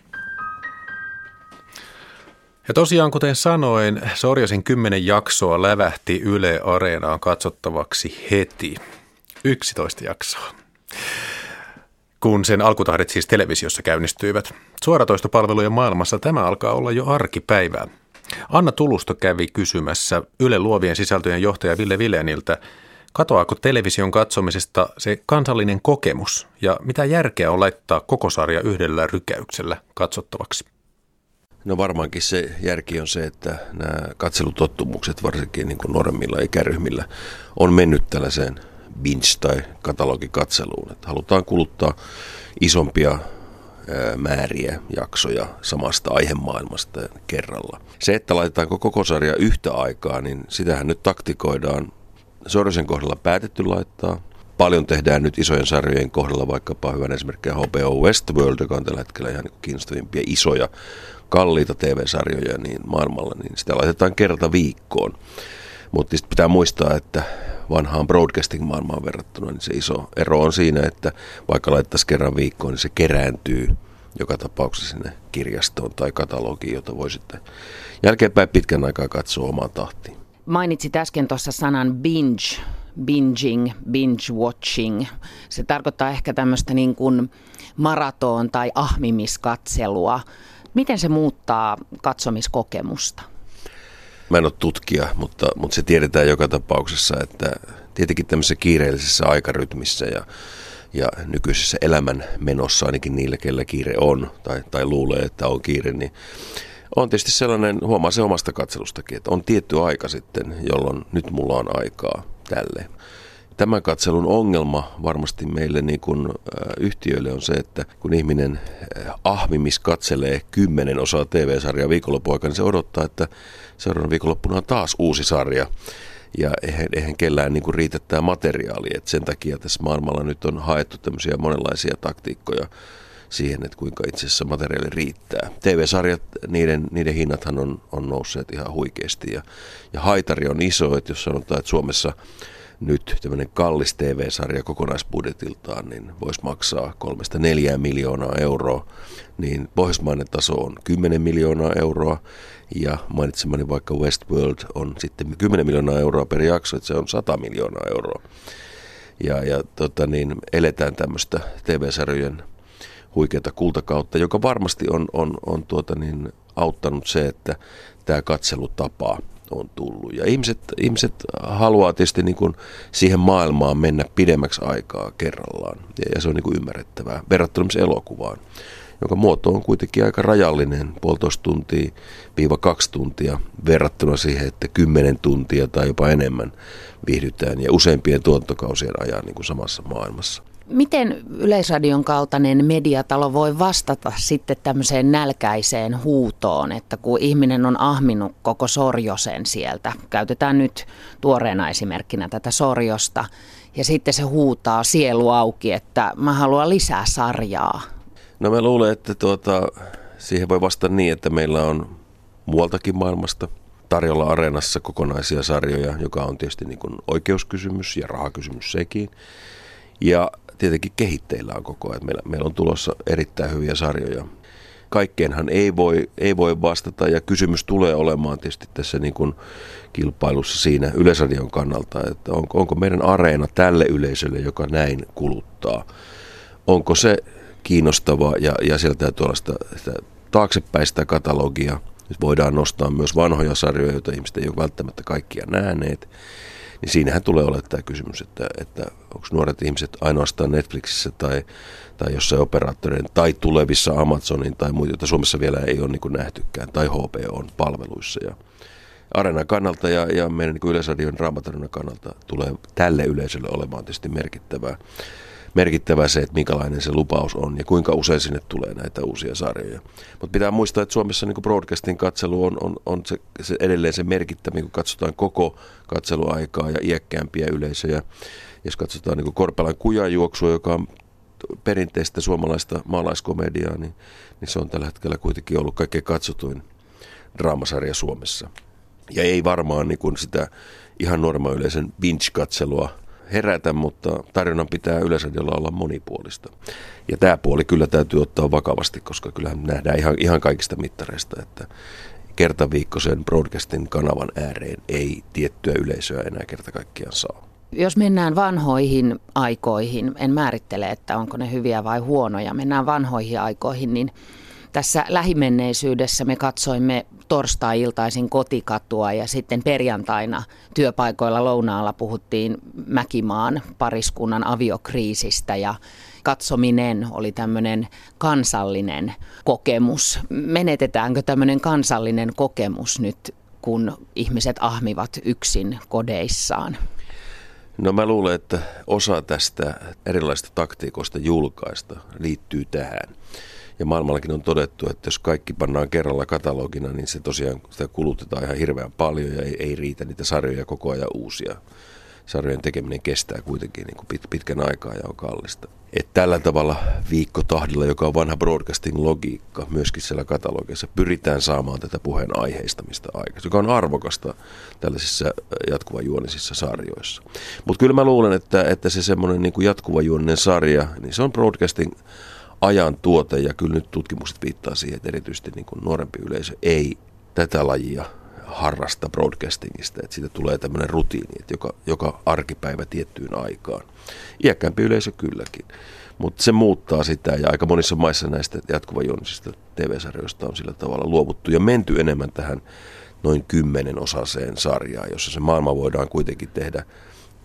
Ja tosiaan, kuten sanoin, Sorjasin kymmenen jaksoa lävähti Yle Areenaan katsottavaksi heti. 11 jaksoa. Kun sen alkutahdit siis televisiossa käynnistyivät. Suoratoistopalvelujen maailmassa tämä alkaa olla jo arkipäivää. Anna Tulusto kävi kysymässä Yle Luovien sisältöjen johtaja Ville Vileniltä, katoaako television katsomisesta se kansallinen kokemus ja mitä järkeä on laittaa koko sarja yhdellä rykäyksellä katsottavaksi? No varmaankin se järki on se, että nämä katselutottumukset varsinkin niin kuin nuoremmilla ikäryhmillä on mennyt tällaiseen binge- tai katalogikatseluun. Että halutaan kuluttaa isompia määriä jaksoja samasta aihemaailmasta kerralla. Se, että laitetaanko koko sarja yhtä aikaa, niin sitähän nyt taktikoidaan. Sorjosen kohdalla päätetty laittaa. Paljon tehdään nyt isojen sarjojen kohdalla, vaikkapa hyvän esimerkkinä HBO Westworld, joka on tällä hetkellä ihan niin kiinnostavimpia isoja, kalliita TV-sarjoja niin maailmalla, niin sitä laitetaan kerta viikkoon. Mutta pitää muistaa, että vanhaan broadcasting-maailmaan verrattuna, niin se iso ero on siinä, että vaikka laittaisi kerran viikkoon, niin se kerääntyy joka tapauksessa sinne kirjastoon tai katalogiin, jota voi sitten jälkeenpäin pitkän aikaa katsoa omaan tahtiin. Mainitsit äsken tuossa sanan binge, binging, binge watching. Se tarkoittaa ehkä tämmöistä niin kuin maraton tai ahmimiskatselua. Miten se muuttaa katsomiskokemusta? Mä en ole tutkija, mutta, mutta se tiedetään joka tapauksessa, että tietenkin tämmöisessä kiireellisessä aikarytmissä ja, ja nykyisessä elämän menossa ainakin niillä, kellä kiire on tai, tai luulee, että on kiire, niin on tietysti sellainen, huomaa se omasta katselustakin, että on tietty aika sitten, jolloin nyt mulla on aikaa tälle. Tämän katselun ongelma varmasti meille niin kuin, yhtiöille on se, että kun ihminen ahmimis katselee kymmenen osaa TV-sarjaa viikonloppuaikaa, niin se odottaa, että seuraavana viikonloppuna on taas uusi sarja. Ja eihän, eihän kellään niin kuin riitä tämä materiaali. Et sen takia tässä maailmalla nyt on haettu tämmöisiä monenlaisia taktiikkoja siihen, että kuinka itse asiassa materiaali riittää. TV-sarjat, niiden, niiden hinnathan on, on nousseet ihan huikeasti ja, ja haitari on iso, että jos sanotaan, että Suomessa nyt tämmöinen kallis TV-sarja kokonaisbudjetiltaan, niin voisi maksaa kolmesta neljää miljoonaa euroa, niin pohjoismainen taso on 10 miljoonaa euroa ja mainitsemani vaikka Westworld on sitten 10 miljoonaa euroa per jakso, että se on 100 miljoonaa euroa. Ja, ja tota niin, eletään tämmöistä TV-sarjojen huikeata kultakautta, joka varmasti on, on, on tuota niin, auttanut se, että tämä katselutapa on tullut. Ja ihmiset, ihmiset haluaa tietysti niin kuin siihen maailmaan mennä pidemmäksi aikaa kerrallaan. Ja, ja se on niin kuin ymmärrettävää verrattuna elokuvaan jonka muoto on kuitenkin aika rajallinen, puolitoista tuntia viiva kaksi tuntia verrattuna siihen, että kymmenen tuntia tai jopa enemmän viihdytään ja useimpien tuotantokausien ajan niin kuin samassa maailmassa. Miten Yleisradion kaltainen mediatalo voi vastata sitten tämmöiseen nälkäiseen huutoon, että kun ihminen on ahminut koko sorjosen sieltä, käytetään nyt tuoreena esimerkkinä tätä sorjosta, ja sitten se huutaa sielu auki, että mä haluan lisää sarjaa. No mä luulen, että tuota, siihen voi vastata niin, että meillä on muualtakin maailmasta tarjolla areenassa kokonaisia sarjoja, joka on tietysti niin kuin oikeuskysymys ja rahakysymys sekin. Ja tietenkin kehitteillä on koko ajan. Meillä, meillä on tulossa erittäin hyviä sarjoja. Kaikkeenhan ei voi, ei voi vastata ja kysymys tulee olemaan tietysti tässä niin kuin kilpailussa siinä Yleisradion kannalta, että onko, onko meidän areena tälle yleisölle, joka näin kuluttaa. Onko se kiinnostavaa ja, ja sieltä täytyy olla sitä, sitä taaksepäin sitä katalogia. Nyt voidaan nostaa myös vanhoja sarjoja, joita ihmiset ei ole välttämättä kaikkia nähneet. Niin siinähän tulee olla tämä kysymys, että, että onko nuoret ihmiset ainoastaan Netflixissä tai, tai jossain operaattoreiden tai tulevissa Amazonin tai muita, joita Suomessa vielä ei ole niin nähtykään, tai HBO palveluissa. Ja Arenan kannalta ja, ja meidän niin Yleisradion draamatarjonnan kannalta tulee tälle yleisölle olemaan tietysti merkittävää merkittävää se, että minkälainen se lupaus on ja kuinka usein sinne tulee näitä uusia sarjoja. Mutta pitää muistaa, että Suomessa niin broadcastin katselu on, on, on se, se edelleen se merkittävä, kun katsotaan koko katseluaikaa ja iäkkäämpiä yleisöjä. Jos katsotaan niin Korpelan kujajuoksua, joka on perinteistä suomalaista maalaiskomediaa, niin, niin se on tällä hetkellä kuitenkin ollut kaikkein katsotuin draamasarja Suomessa. Ja ei varmaan niin kuin sitä ihan normaali yleisen binge-katselua herätä, mutta tarjonnan pitää Yleisradiolla olla monipuolista. Ja tämä puoli kyllä täytyy ottaa vakavasti, koska kyllähän nähdään ihan, ihan kaikista mittareista, että kertaviikkoisen broadcastin kanavan ääreen ei tiettyä yleisöä enää kerta kaikkiaan saa. Jos mennään vanhoihin aikoihin, en määrittele, että onko ne hyviä vai huonoja, mennään vanhoihin aikoihin, niin tässä lähimenneisyydessä me katsoimme torstai-iltaisin kotikatua ja sitten perjantaina työpaikoilla lounaalla puhuttiin Mäkimaan pariskunnan aviokriisistä ja katsominen oli tämmöinen kansallinen kokemus. Menetetäänkö tämmöinen kansallinen kokemus nyt, kun ihmiset ahmivat yksin kodeissaan? No mä luulen, että osa tästä erilaisista taktiikoista julkaista liittyy tähän. Ja maailmallakin on todettu, että jos kaikki pannaan kerralla katalogina, niin se tosiaan sitä kulutetaan ihan hirveän paljon ja ei, ei riitä niitä sarjoja koko ajan uusia sarjojen tekeminen kestää kuitenkin niin kuin pit, pitkän aikaa ja on kallista. Et tällä tavalla viikkotahdilla, joka on vanha broadcasting-logiikka, myöskin siellä katalogissa, pyritään saamaan tätä puheen aiheistamista aikaisemmin, joka on arvokasta tällaisissa jatkuvajuonisissa sarjoissa. Mutta kyllä mä luulen, että, että se semmoinen niin jatkuvajuoninen sarja, niin se on broadcasting ajan tuote ja kyllä nyt tutkimukset viittaa siihen, että erityisesti niin kuin nuorempi yleisö ei tätä lajia harrasta broadcastingista, että siitä tulee tämmöinen rutiini, että joka, joka arkipäivä tiettyyn aikaan. Iäkkäämpi yleisö kylläkin, mutta se muuttaa sitä ja aika monissa maissa näistä jatkuvajuonisista TV-sarjoista on sillä tavalla luovuttu ja menty enemmän tähän noin kymmenen osaseen sarjaan, jossa se maailma voidaan kuitenkin tehdä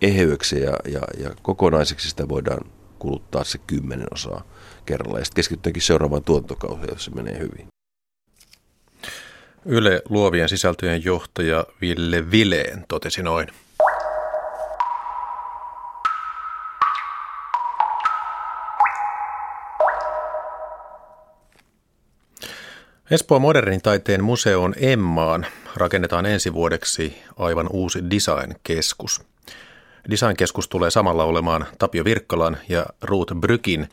eheyksi ja, ja, ja kokonaiseksi sitä voidaan kuluttaa se kymmenen osaa kerralla ja sitten keskittyäkin seuraavaan tuotantokauteen, jos se menee hyvin. Yle luovien sisältöjen johtaja Ville Vileen totesi noin. Espoon modernin taiteen museoon Emmaan rakennetaan ensi vuodeksi aivan uusi design-keskus. Design-keskus tulee samalla olemaan Tapio Virkkalan ja Ruth Brykin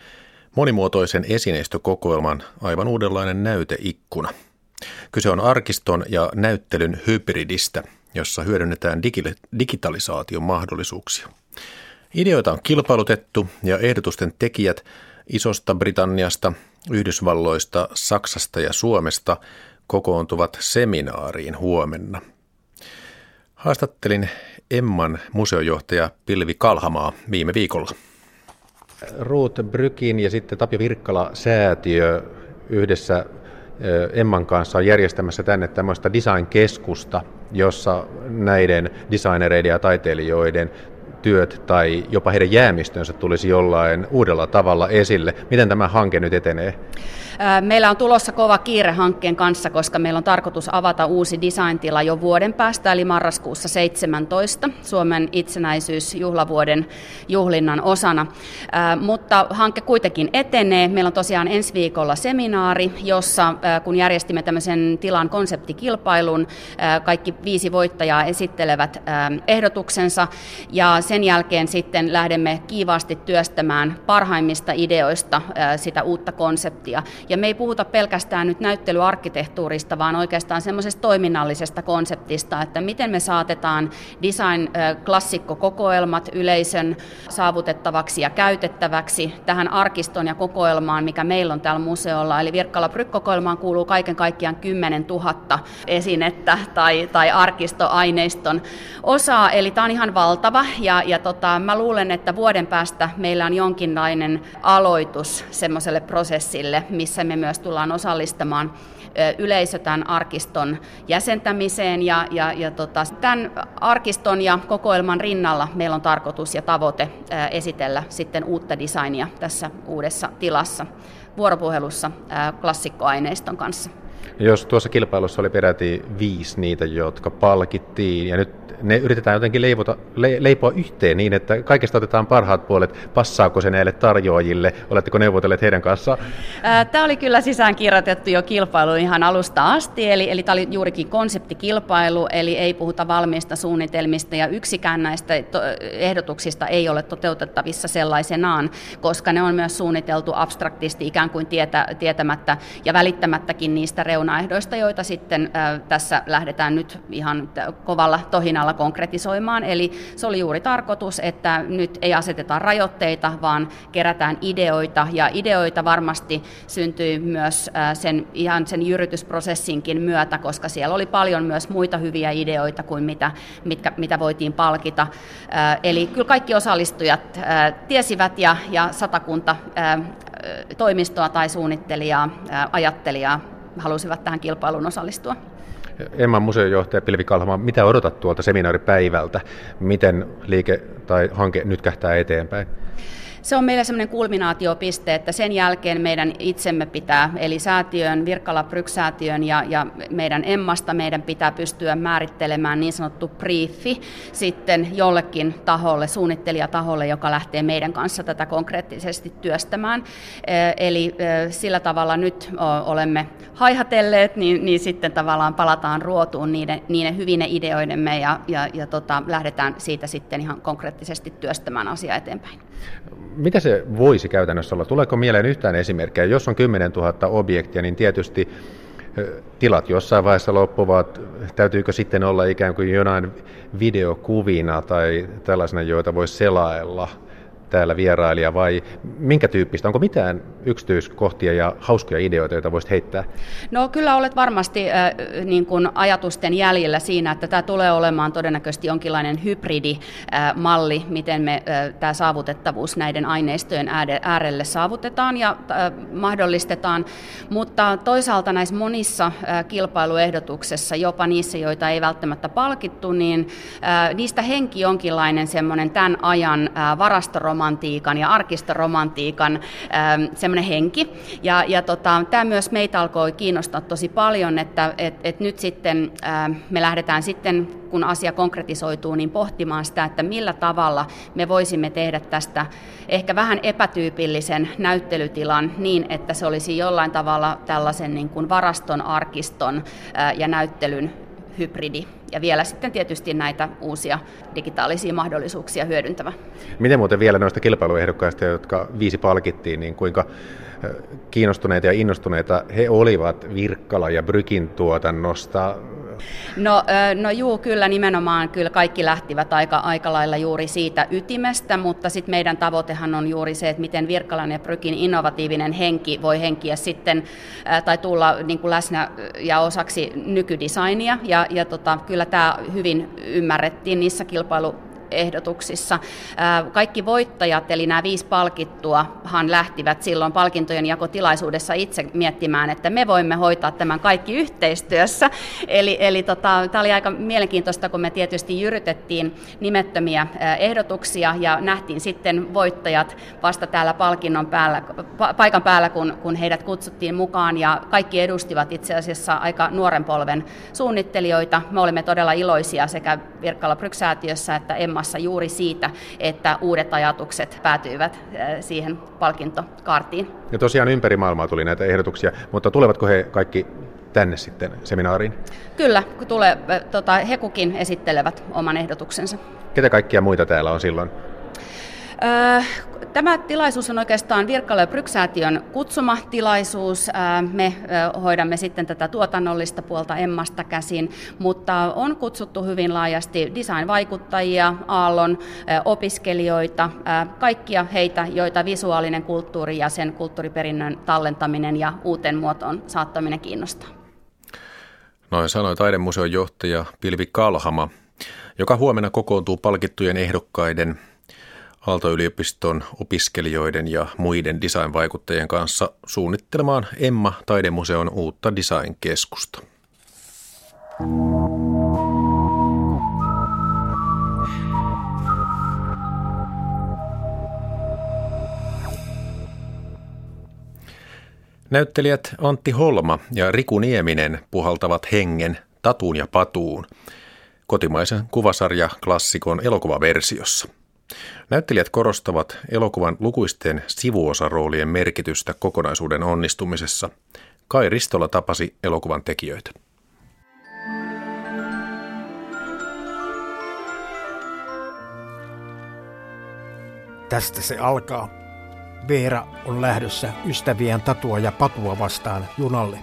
monimuotoisen esineistökokoelman aivan uudenlainen näyteikkuna – Kyse on arkiston ja näyttelyn hybridistä, jossa hyödynnetään digitalisaation mahdollisuuksia. Ideoita on kilpailutettu ja ehdotusten tekijät Isosta Britanniasta, Yhdysvalloista, Saksasta ja Suomesta kokoontuvat seminaariin huomenna. Haastattelin Emman museojohtaja Pilvi Kalhamaa viime viikolla. Ruut Brykin ja sitten Tapio Virkkala säätiö yhdessä Emman kanssa on järjestämässä tänne tämmöistä design-keskusta, jossa näiden designereiden ja taiteilijoiden työt tai jopa heidän jäämistönsä tulisi jollain uudella tavalla esille. Miten tämä hanke nyt etenee? Meillä on tulossa kova kiire hankkeen kanssa, koska meillä on tarkoitus avata uusi designtila jo vuoden päästä, eli marraskuussa 17 Suomen itsenäisyysjuhlavuoden juhlinnan osana. Mutta hanke kuitenkin etenee. Meillä on tosiaan ensi viikolla seminaari, jossa kun järjestimme tämmöisen tilan konseptikilpailun, kaikki viisi voittajaa esittelevät ehdotuksensa ja sen jälkeen sitten lähdemme kiivaasti työstämään parhaimmista ideoista sitä uutta konseptia. Ja me ei puhuta pelkästään nyt näyttelyarkkitehtuurista, vaan oikeastaan semmoisesta toiminnallisesta konseptista, että miten me saatetaan design-klassikkokokoelmat yleisön saavutettavaksi ja käytettäväksi tähän arkiston ja kokoelmaan, mikä meillä on täällä museolla. Eli Virkkala Brykkokoelmaan kuuluu kaiken kaikkiaan 10 000 esinettä tai, tai arkistoaineiston osaa, eli tämä on ihan valtava. Ja, ja tota, mä luulen, että vuoden päästä meillä on jonkinlainen aloitus semmoiselle prosessille, missä me myös tullaan osallistamaan yleisö tämän arkiston jäsentämiseen ja, ja, ja tota, tämän arkiston ja kokoelman rinnalla meillä on tarkoitus ja tavoite esitellä sitten uutta designia tässä uudessa tilassa vuoropuhelussa klassikkoaineiston kanssa. Jos tuossa kilpailussa oli peräti viisi niitä, jotka palkittiin, ja nyt ne yritetään jotenkin leivota, le, leipoa yhteen niin, että kaikesta otetaan parhaat puolet. Passaako se näille tarjoajille? Oletteko neuvotelleet heidän kanssaan? Tämä oli kyllä sisään kirjoitettu jo kilpailu ihan alusta asti, eli, eli tämä oli juurikin konseptikilpailu, eli ei puhuta valmiista suunnitelmista, ja yksikään näistä ehdotuksista ei ole toteutettavissa sellaisenaan, koska ne on myös suunniteltu abstraktisti ikään kuin tietä, tietämättä ja välittämättäkin niistä reunaehdoista, joita sitten tässä lähdetään nyt ihan kovalla tohinalla konkretisoimaan. Eli se oli juuri tarkoitus, että nyt ei aseteta rajoitteita, vaan kerätään ideoita, ja ideoita varmasti syntyi myös sen, ihan sen jyrytysprosessinkin myötä, koska siellä oli paljon myös muita hyviä ideoita kuin mitä, mitkä, mitä voitiin palkita. Eli kyllä kaikki osallistujat tiesivät ja, ja satakunta toimistoa tai suunnittelijaa, ajattelijaa halusivat tähän kilpailuun osallistua. Emman museojohtaja Pilvi Kalhama, mitä odotat tuolta seminaaripäivältä? Miten liike tai hanke nyt kähtää eteenpäin? Se on meillä sellainen kulminaatiopiste, että sen jälkeen meidän itsemme pitää, eli säätiön, Virkkala Bryksäätiön ja, ja meidän Emmasta meidän pitää pystyä määrittelemään niin sanottu briefi sitten jollekin taholle, suunnittelijataholle, joka lähtee meidän kanssa tätä konkreettisesti työstämään. Eli sillä tavalla nyt olemme haihatelleet, niin, niin sitten tavallaan palataan ruotuun niiden, niiden hyvine ideoidemme ja, ja, ja tota, lähdetään siitä sitten ihan konkreettisesti työstämään asiaa eteenpäin. Mitä se voisi käytännössä olla? Tuleeko mieleen yhtään esimerkkejä? Jos on 10 000 objektia, niin tietysti tilat jossain vaiheessa loppuvat. Täytyykö sitten olla ikään kuin jonain videokuvina tai tällaisena, joita voisi selailla – täällä vierailija vai minkä tyyppistä? Onko mitään yksityiskohtia ja hauskoja ideoita, joita voisit heittää? No kyllä olet varmasti äh, niin kuin ajatusten jäljellä siinä, että tämä tulee olemaan todennäköisesti jonkinlainen hybridimalli, äh, miten me äh, tämä saavutettavuus näiden aineistojen äärelle saavutetaan ja äh, mahdollistetaan, mutta toisaalta näissä monissa äh, kilpailuehdotuksessa, jopa niissä, joita ei välttämättä palkittu, niin äh, niistä henki jonkinlainen semmoinen tämän ajan äh, varastoromaani romantiikan ja arkistoromantiikan ähm, semmoinen henki. Ja, ja tota, tämä myös meitä alkoi kiinnostaa tosi paljon, että et, et nyt sitten äh, me lähdetään sitten, kun asia konkretisoituu, niin pohtimaan sitä, että millä tavalla me voisimme tehdä tästä ehkä vähän epätyypillisen näyttelytilan niin, että se olisi jollain tavalla tällaisen niin kuin varaston, arkiston äh, ja näyttelyn hybridi ja vielä sitten tietysti näitä uusia digitaalisia mahdollisuuksia hyödyntävä. Miten muuten vielä noista kilpailuehdokkaista, jotka viisi palkittiin, niin kuinka kiinnostuneita ja innostuneita he olivat Virkkala ja Brykin tuotannosta? No, no juu, kyllä nimenomaan kyllä kaikki lähtivät aika, aika lailla juuri siitä ytimestä, mutta sitten meidän tavoitehan on juuri se, että miten Virkkalan ja Brykin innovatiivinen henki voi henkiä sitten tai tulla niin kuin läsnä ja osaksi nykydesignia ja, ja tota, kyllä tämä hyvin ymmärrettiin niissä kilpailu ehdotuksissa. Kaikki voittajat, eli nämä viisi palkittuahan lähtivät silloin palkintojen jakotilaisuudessa itse miettimään, että me voimme hoitaa tämän kaikki yhteistyössä. Eli, eli tota, tämä oli aika mielenkiintoista, kun me tietysti jyrytettiin nimettömiä ehdotuksia ja nähtiin sitten voittajat vasta täällä palkinnon päällä, paikan päällä, kun, kun heidät kutsuttiin mukaan ja kaikki edustivat itse asiassa aika nuoren polven suunnittelijoita. Me olimme todella iloisia sekä Virkkala Bryksäätiössä että Emma olemassa juuri siitä, että uudet ajatukset päätyivät äh, siihen palkintokaartiin. Ja tosiaan ympäri maailmaa tuli näitä ehdotuksia, mutta tulevatko he kaikki tänne sitten seminaariin? Kyllä, kun tulee, äh, tota, he kukin esittelevät oman ehdotuksensa. Ketä kaikkia muita täällä on silloin? Tämä tilaisuus on oikeastaan Virkkala- ja Bryksäätiön kutsuma tilaisuus. Me hoidamme sitten tätä tuotannollista puolta Emmasta käsin, mutta on kutsuttu hyvin laajasti design-vaikuttajia, Aallon opiskelijoita, kaikkia heitä, joita visuaalinen kulttuuri ja sen kulttuuriperinnön tallentaminen ja uuteen muotoon saattaminen kiinnostaa. Noin sanoi taidemuseon johtaja Pilvi Kalhama, joka huomenna kokoontuu palkittujen ehdokkaiden Aalto-yliopiston opiskelijoiden ja muiden designvaikuttajien kanssa suunnittelemaan Emma Taidemuseon uutta design-keskusta. Näyttelijät Antti Holma ja Riku Nieminen puhaltavat hengen tatuun ja patuun kotimaisen kuvasarja klassikon elokuvaversiossa – Näyttelijät korostavat elokuvan lukuisten sivuosaroolien merkitystä kokonaisuuden onnistumisessa. Kai Ristola tapasi elokuvan tekijöitä. Tästä se alkaa. Veera on lähdössä ystävien tatua ja patua vastaan junalle.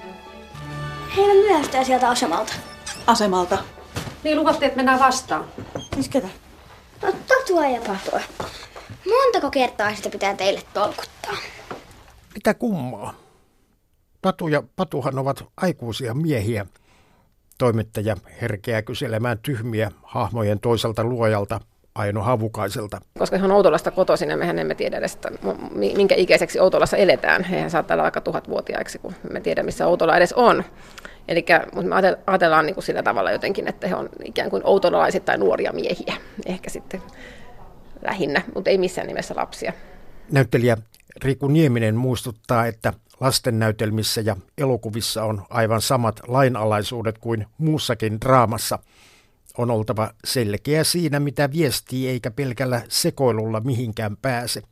Heidän myöhästyä sieltä asemalta. Asemalta? Niin luvattiin, että mennään vastaan. Siis ketä? No tatua ja patua. Montako kertaa sitä pitää teille tolkuttaa? Mitä kummaa? Patu ja Patuhan ovat aikuisia miehiä. Toimittaja herkeää kyselemään tyhmiä hahmojen toiselta luojalta Aino Havukaiselta. Koska hän on Outolasta kotoisin ja mehän emme tiedä edes, että minkä ikäiseksi Outolassa eletään. Hehän saattaa olla aika tuhatvuotiaiksi, kun me tiedä missä Outola edes on. Eli me ajatellaan niin kuin sillä tavalla jotenkin, että he on ikään kuin outolaiset tai nuoria miehiä, ehkä sitten lähinnä, mutta ei missään nimessä lapsia. Näyttelijä Riku Nieminen muistuttaa, että lastennäytelmissä ja elokuvissa on aivan samat lainalaisuudet kuin muussakin draamassa. On oltava selkeä siinä, mitä viestii, eikä pelkällä sekoilulla mihinkään pääse.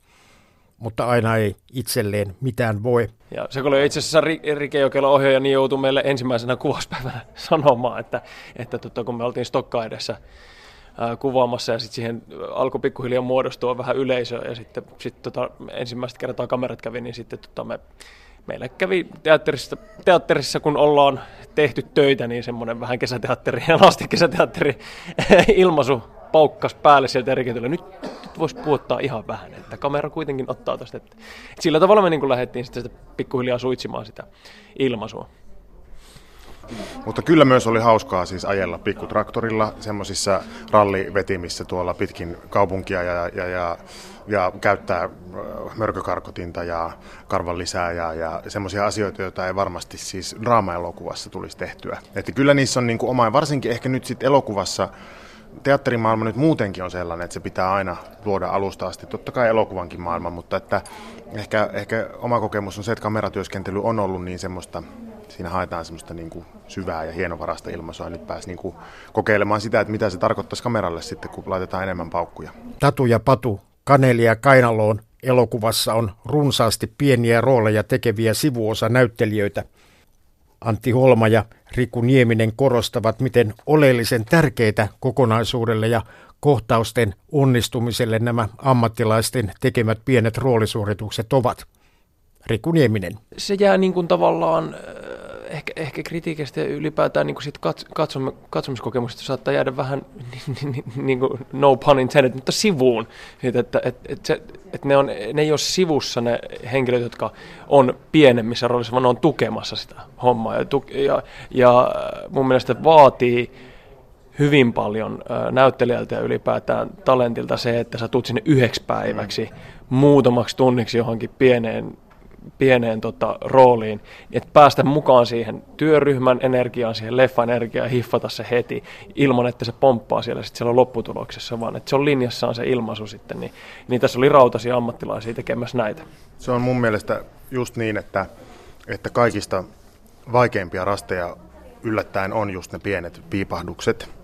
Mutta aina ei itselleen mitään voi. Ja se oli itse asiassa Rike Jokela ohjaaja, niin joutui meille ensimmäisenä kuvauspäivänä <laughs> sanomaan, että, että tota, kun me oltiin Stokka edessä kuvaamassa ja sitten siihen alkoi pikkuhiljaa muodostua vähän yleisöä ja sitten sit, tota, ensimmäistä kertaa kamerat kävi, niin sitten tota, me, meillä kävi teatterissa, teatterissa, kun ollaan tehty töitä, niin semmoinen vähän kesäteatteri <laughs> lasten kesäteatteri <laughs> ilmaisu paukkas päälle sieltä eri nyt, nyt, nyt voisi puhuttaa ihan vähän, että kamera kuitenkin ottaa tuosta. Että, että sillä tavalla me niin lähdettiin sitten sitä pikkuhiljaa suitsimaan sitä ilmaisua. Mutta kyllä myös oli hauskaa siis ajella pikkutraktorilla semmoisissa rallivetimissä tuolla pitkin kaupunkia ja, ja, ja, ja käyttää äh, mörkökarkotinta ja karvan lisää ja, ja semmoisia asioita, joita ei varmasti siis draama-elokuvassa tulisi tehtyä. Että kyllä niissä on niin kuin oma, varsinkin ehkä nyt sitten elokuvassa teatterimaailma nyt muutenkin on sellainen, että se pitää aina luoda alusta asti, totta kai elokuvankin maailma, mutta että ehkä, ehkä oma kokemus on se, että kameratyöskentely on ollut niin semmoista siinä haetaan semmoista niin kuin syvää ja hienovarasta ilmaisua ja nyt pääsi niin kuin kokeilemaan sitä, että mitä se tarkoittaisi kameralle sitten, kun laitetaan enemmän paukkuja. Tatu ja Patu, Kaneli ja Kainaloon elokuvassa on runsaasti pieniä rooleja tekeviä sivuosa näyttelijöitä. Antti Holma ja Riku Nieminen korostavat, miten oleellisen tärkeitä kokonaisuudelle ja kohtausten onnistumiselle nämä ammattilaisten tekemät pienet roolisuoritukset ovat. Riku Nieminen. Se jää niin kuin tavallaan ehkä, ehkä kritiikistä ja ylipäätään niin sit katsom, katsomiskokemuksesta saattaa jäädä vähän, <laughs> niin, niin, niin kuin no pun intended, mutta sivuun. Että, että, että, se, että ne, on, ne ei ole sivussa ne henkilöt, jotka on pienemmissä roolissa, vaan ne on tukemassa sitä hommaa. Ja, ja, ja mun mielestä vaatii hyvin paljon näyttelijältä ja ylipäätään talentilta se, että sä tulet sinne yhdeksi päiväksi, mm. muutamaksi tunniksi johonkin pieneen pieneen tota, rooliin, että päästä mukaan siihen työryhmän energiaan, siihen leffan energiaan ja hiffata se heti ilman, että se pomppaa siellä, sit siellä lopputuloksessa, vaan että se on linjassaan se ilmaisu sitten, niin, niin tässä oli rautaisia ammattilaisia tekemässä näitä. Se on mun mielestä just niin, että, että kaikista vaikeimpia rasteja yllättäen on just ne pienet piipahdukset,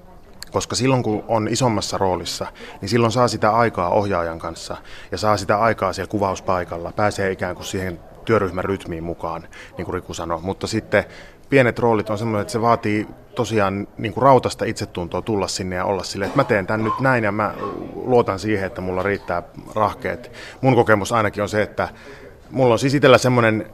koska silloin kun on isommassa roolissa, niin silloin saa sitä aikaa ohjaajan kanssa ja saa sitä aikaa siellä kuvauspaikalla, pääsee ikään kuin siihen työryhmän rytmiin mukaan, niin kuin Riku sanoi. Mutta sitten pienet roolit on semmoinen, että se vaatii tosiaan niin kuin rautasta itsetuntoa tulla sinne ja olla silleen, että mä teen tämän nyt näin ja mä luotan siihen, että mulla riittää rahkeet. Mun kokemus ainakin on se, että mulla on siis itsellä semmoinen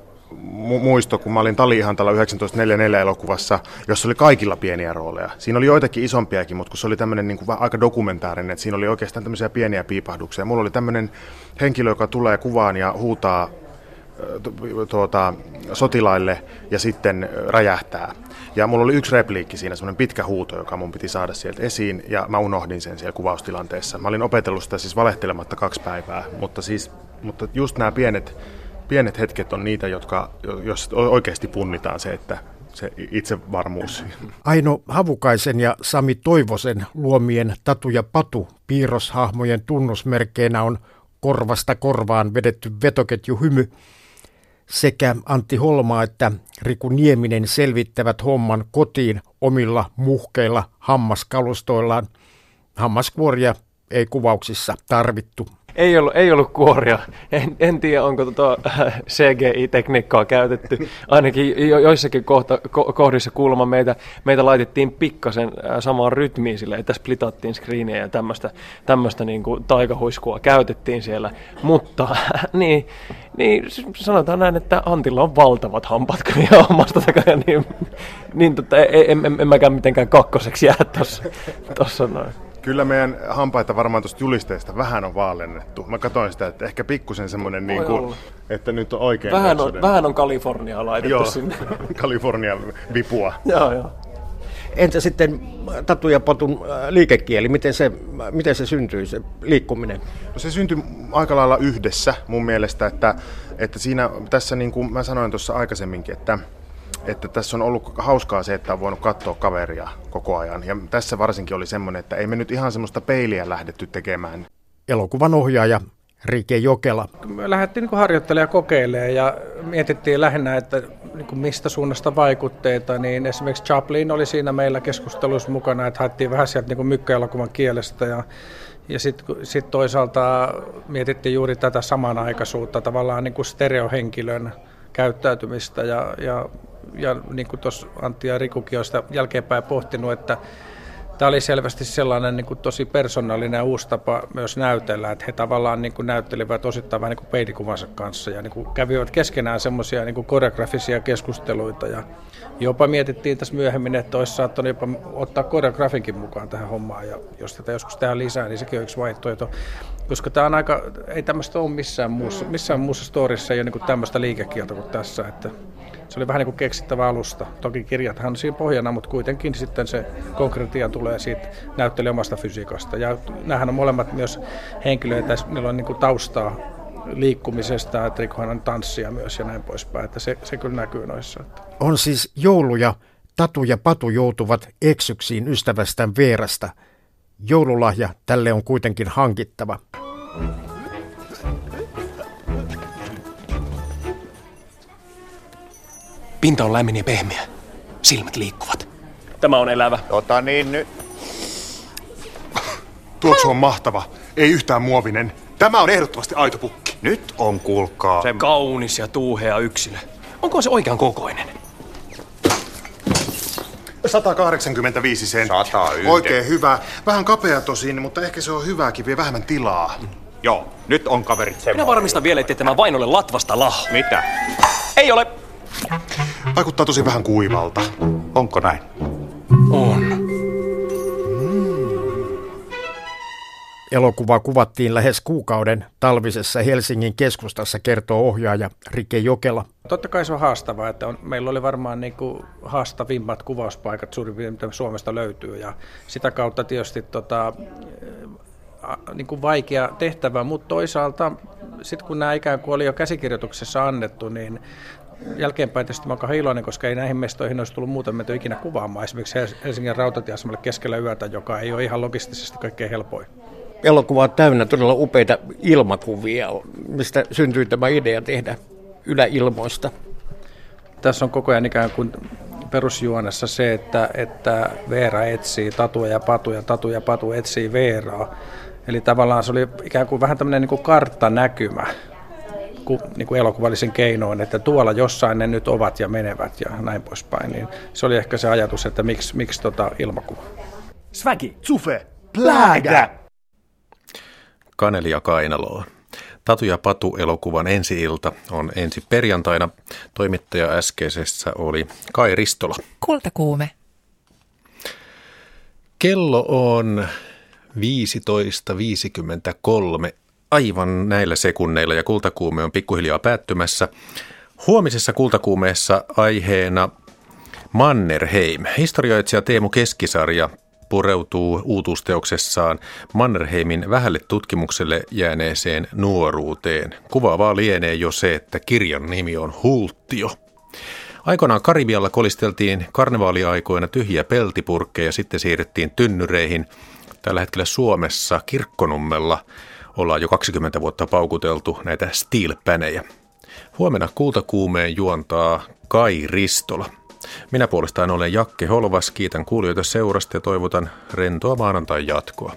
muisto, kun mä olin Tali-ihantalla 1944 elokuvassa, jossa oli kaikilla pieniä rooleja. Siinä oli joitakin isompiakin, mutta kun se oli tämmöinen niin aika dokumentaarinen, että siinä oli oikeastaan tämmöisiä pieniä piipahduksia. Mulla oli tämmöinen henkilö, joka tulee kuvaan ja huutaa tuota, sotilaille ja sitten räjähtää. Ja mulla oli yksi repliikki siinä, semmoinen pitkä huuto, joka mun piti saada sieltä esiin, ja mä unohdin sen siellä kuvaustilanteessa. Mä olin opetellut sitä siis valehtelematta kaksi päivää, mutta, siis, mutta just nämä pienet, pienet hetket on niitä, jotka, jos oikeasti punnitaan se, että se itsevarmuus. Aino Havukaisen ja Sami Toivosen luomien Tatu ja Patu piirroshahmojen tunnusmerkkeinä on korvasta korvaan vedetty vetoketju hymy, sekä Antti Holma että Riku Nieminen selvittävät homman kotiin omilla muhkeilla hammaskalustoillaan. Hammaskuoria ei kuvauksissa tarvittu. Ei ollut, ei ollut kuoria. En, en tiedä, onko tota CGI-tekniikkaa käytetty. Ainakin jo, joissakin kohta, ko, kohdissa kuulemma meitä, meitä laitettiin pikkasen samaan rytmiin sille, että splitattiin screeniä ja tämmöistä, niin kuin taikahuiskua käytettiin siellä. Mutta niin, niin sanotaan näin, että Antilla on valtavat hampaat kyllä omasta takaa, niin, niin tota, en, en, en, en mäkään mitenkään kakkoseksi jää tuossa noin. Kyllä meidän hampaita varmaan tuosta julisteesta vähän on vaalennettu. Mä katsoin sitä, että ehkä pikkusen semmoinen, niin kuin, että nyt on oikein. Vähän on, vähän on Kaliforniaa laitettu joo, sinne. <laughs> Kalifornian vipua. joo, joo. Entä sitten Tatu ja Potun äh, liikekieli, miten se, miten se syntyi, se liikkuminen? No se syntyi aika lailla yhdessä mun mielestä, että, että siinä tässä niin kuin mä sanoin tuossa aikaisemminkin, että että tässä on ollut hauskaa se, että on voinut katsoa kaveria koko ajan. Ja tässä varsinkin oli semmoinen, että ei me nyt ihan semmoista peiliä lähdetty tekemään. Elokuvan ohjaaja Rike Jokela. Me lähdettiin niin harjoittelemaan ja kokeilemaan ja mietittiin lähinnä, että niin kuin mistä suunnasta vaikutteita, niin esimerkiksi Chaplin oli siinä meillä keskustelussa mukana, että haettiin vähän sieltä niin mykkäelokuvan kielestä ja ja sitten sit toisaalta mietittiin juuri tätä samanaikaisuutta, tavallaan niin kuin stereohenkilön käyttäytymistä ja, ja, ja niin kuin tuossa Antti ja Rikukin on sitä jälkeenpäin pohtinut, että tämä oli selvästi sellainen niin kuin tosi persoonallinen ja uusi tapa myös näytellä, että he tavallaan niin kuin näyttelivät osittain vähän niin kuin peilikuvansa kanssa ja niin kuin kävivät keskenään semmoisia niin koreografisia keskusteluita ja jopa mietittiin tässä myöhemmin, että olisi saattanut jopa ottaa koreografinkin mukaan tähän hommaan ja jos tätä joskus tehdään lisää, niin sekin on yksi vaihtoehto, koska tämä on aika, ei tämmöistä ole missään muussa, missään muussa storissa ei ole niin tämmöistä liikekieltä kuin tässä, että se oli vähän niin kuin keksittävä alusta. Toki kirjathan on siinä pohjana, mutta kuitenkin sitten se konkretia tulee siitä näyttelijä omasta fysiikasta. Ja nämähän on molemmat myös henkilöitä, niillä on niin kuin taustaa liikkumisesta, että Rikkohan on tanssia myös ja näin poispäin, että se, se kyllä näkyy noissa. On siis jouluja, Tatu ja Patu joutuvat eksyksiin ystävästään Veerasta. Joululahja tälle on kuitenkin hankittava. Pinta on lämmin ja pehmeä. Silmät liikkuvat. Tämä on elävä. Ota niin nyt. Tuoksu on mahtava. Ei yhtään muovinen. Tämä on ehdottomasti aito pukki. Nyt on, kuulkaa. Se kaunis ja tuuhea yksilö. Onko se oikean kokoinen? 185 senttiä. 101. Oikein hyvä. Vähän kapea tosin, mutta ehkä se on hyvääkin, vie vähemmän tilaa. Joo, nyt on kaverit sen. Minä varmistan vielä, ettei tämä vain ole latvasta lahu. Mitä? Ei ole. Vaikuttaa tosi vähän kuivalta. Onko näin? On. Elokuva kuvattiin lähes kuukauden talvisessa Helsingin keskustassa, kertoo ohjaaja Rike Jokela. Totta kai se on haastavaa, että on, meillä oli varmaan niin kuin haastavimmat kuvauspaikat suurin piirtein, mitä Suomesta löytyy ja sitä kautta tietysti tota, niin kuin vaikea tehtävä, mutta toisaalta sitten kun nämä ikään kuin oli jo käsikirjoituksessa annettu, niin jälkeenpäin tietysti mä olen iloinen, koska ei näihin mestoihin olisi tullut muuten menty ikinä kuvaamaan. Esimerkiksi Helsingin rautatieasemalle keskellä yötä, joka ei ole ihan logistisesti kaikkein helpoin. Elokuva on täynnä todella upeita ilmakuvia, mistä syntyi tämä idea tehdä yläilmoista. Tässä on koko ajan ikään kuin perusjuonessa se, että, että Veera etsii Tatu ja Patu ja Tatu ja Patu etsii Veeraa. Eli tavallaan se oli ikään kuin vähän tämmöinen niin kuin karttanäkymä ku, niin kuin elokuvallisen keinoin, että tuolla jossain ne nyt ovat ja menevät ja näin poispäin. Niin se oli ehkä se ajatus, että miksi, miksi tota ilmakuva. Sväki, Zufe, Plägä! Kaneli ja Kainaloa. Tatu ja Patu-elokuvan ensi-ilta on ensi perjantaina. Toimittaja äskeisessä oli Kai Ristola. Kultakuume. Kello on 15.53 aivan näillä sekunneilla ja kultakuume on pikkuhiljaa päättymässä. Huomisessa kultakuumeessa aiheena Mannerheim. Historioitsija Teemu Keskisarja pureutuu uutuusteoksessaan Mannerheimin vähälle tutkimukselle jääneeseen nuoruuteen. Kuvaavaa lienee jo se, että kirjan nimi on Hulttio. Aikoinaan Karibialla kolisteltiin karnevaaliaikoina tyhjiä peltipurkkeja, sitten siirryttiin tynnyreihin. Tällä hetkellä Suomessa Kirkkonummella ollaan jo 20 vuotta paukuteltu näitä steelpänejä. Huomenna kultakuumeen juontaa Kai Ristola. Minä puolestaan olen Jakke Holvas, kiitän kuulijoita seurasta ja toivotan rentoa maanantai jatkoa.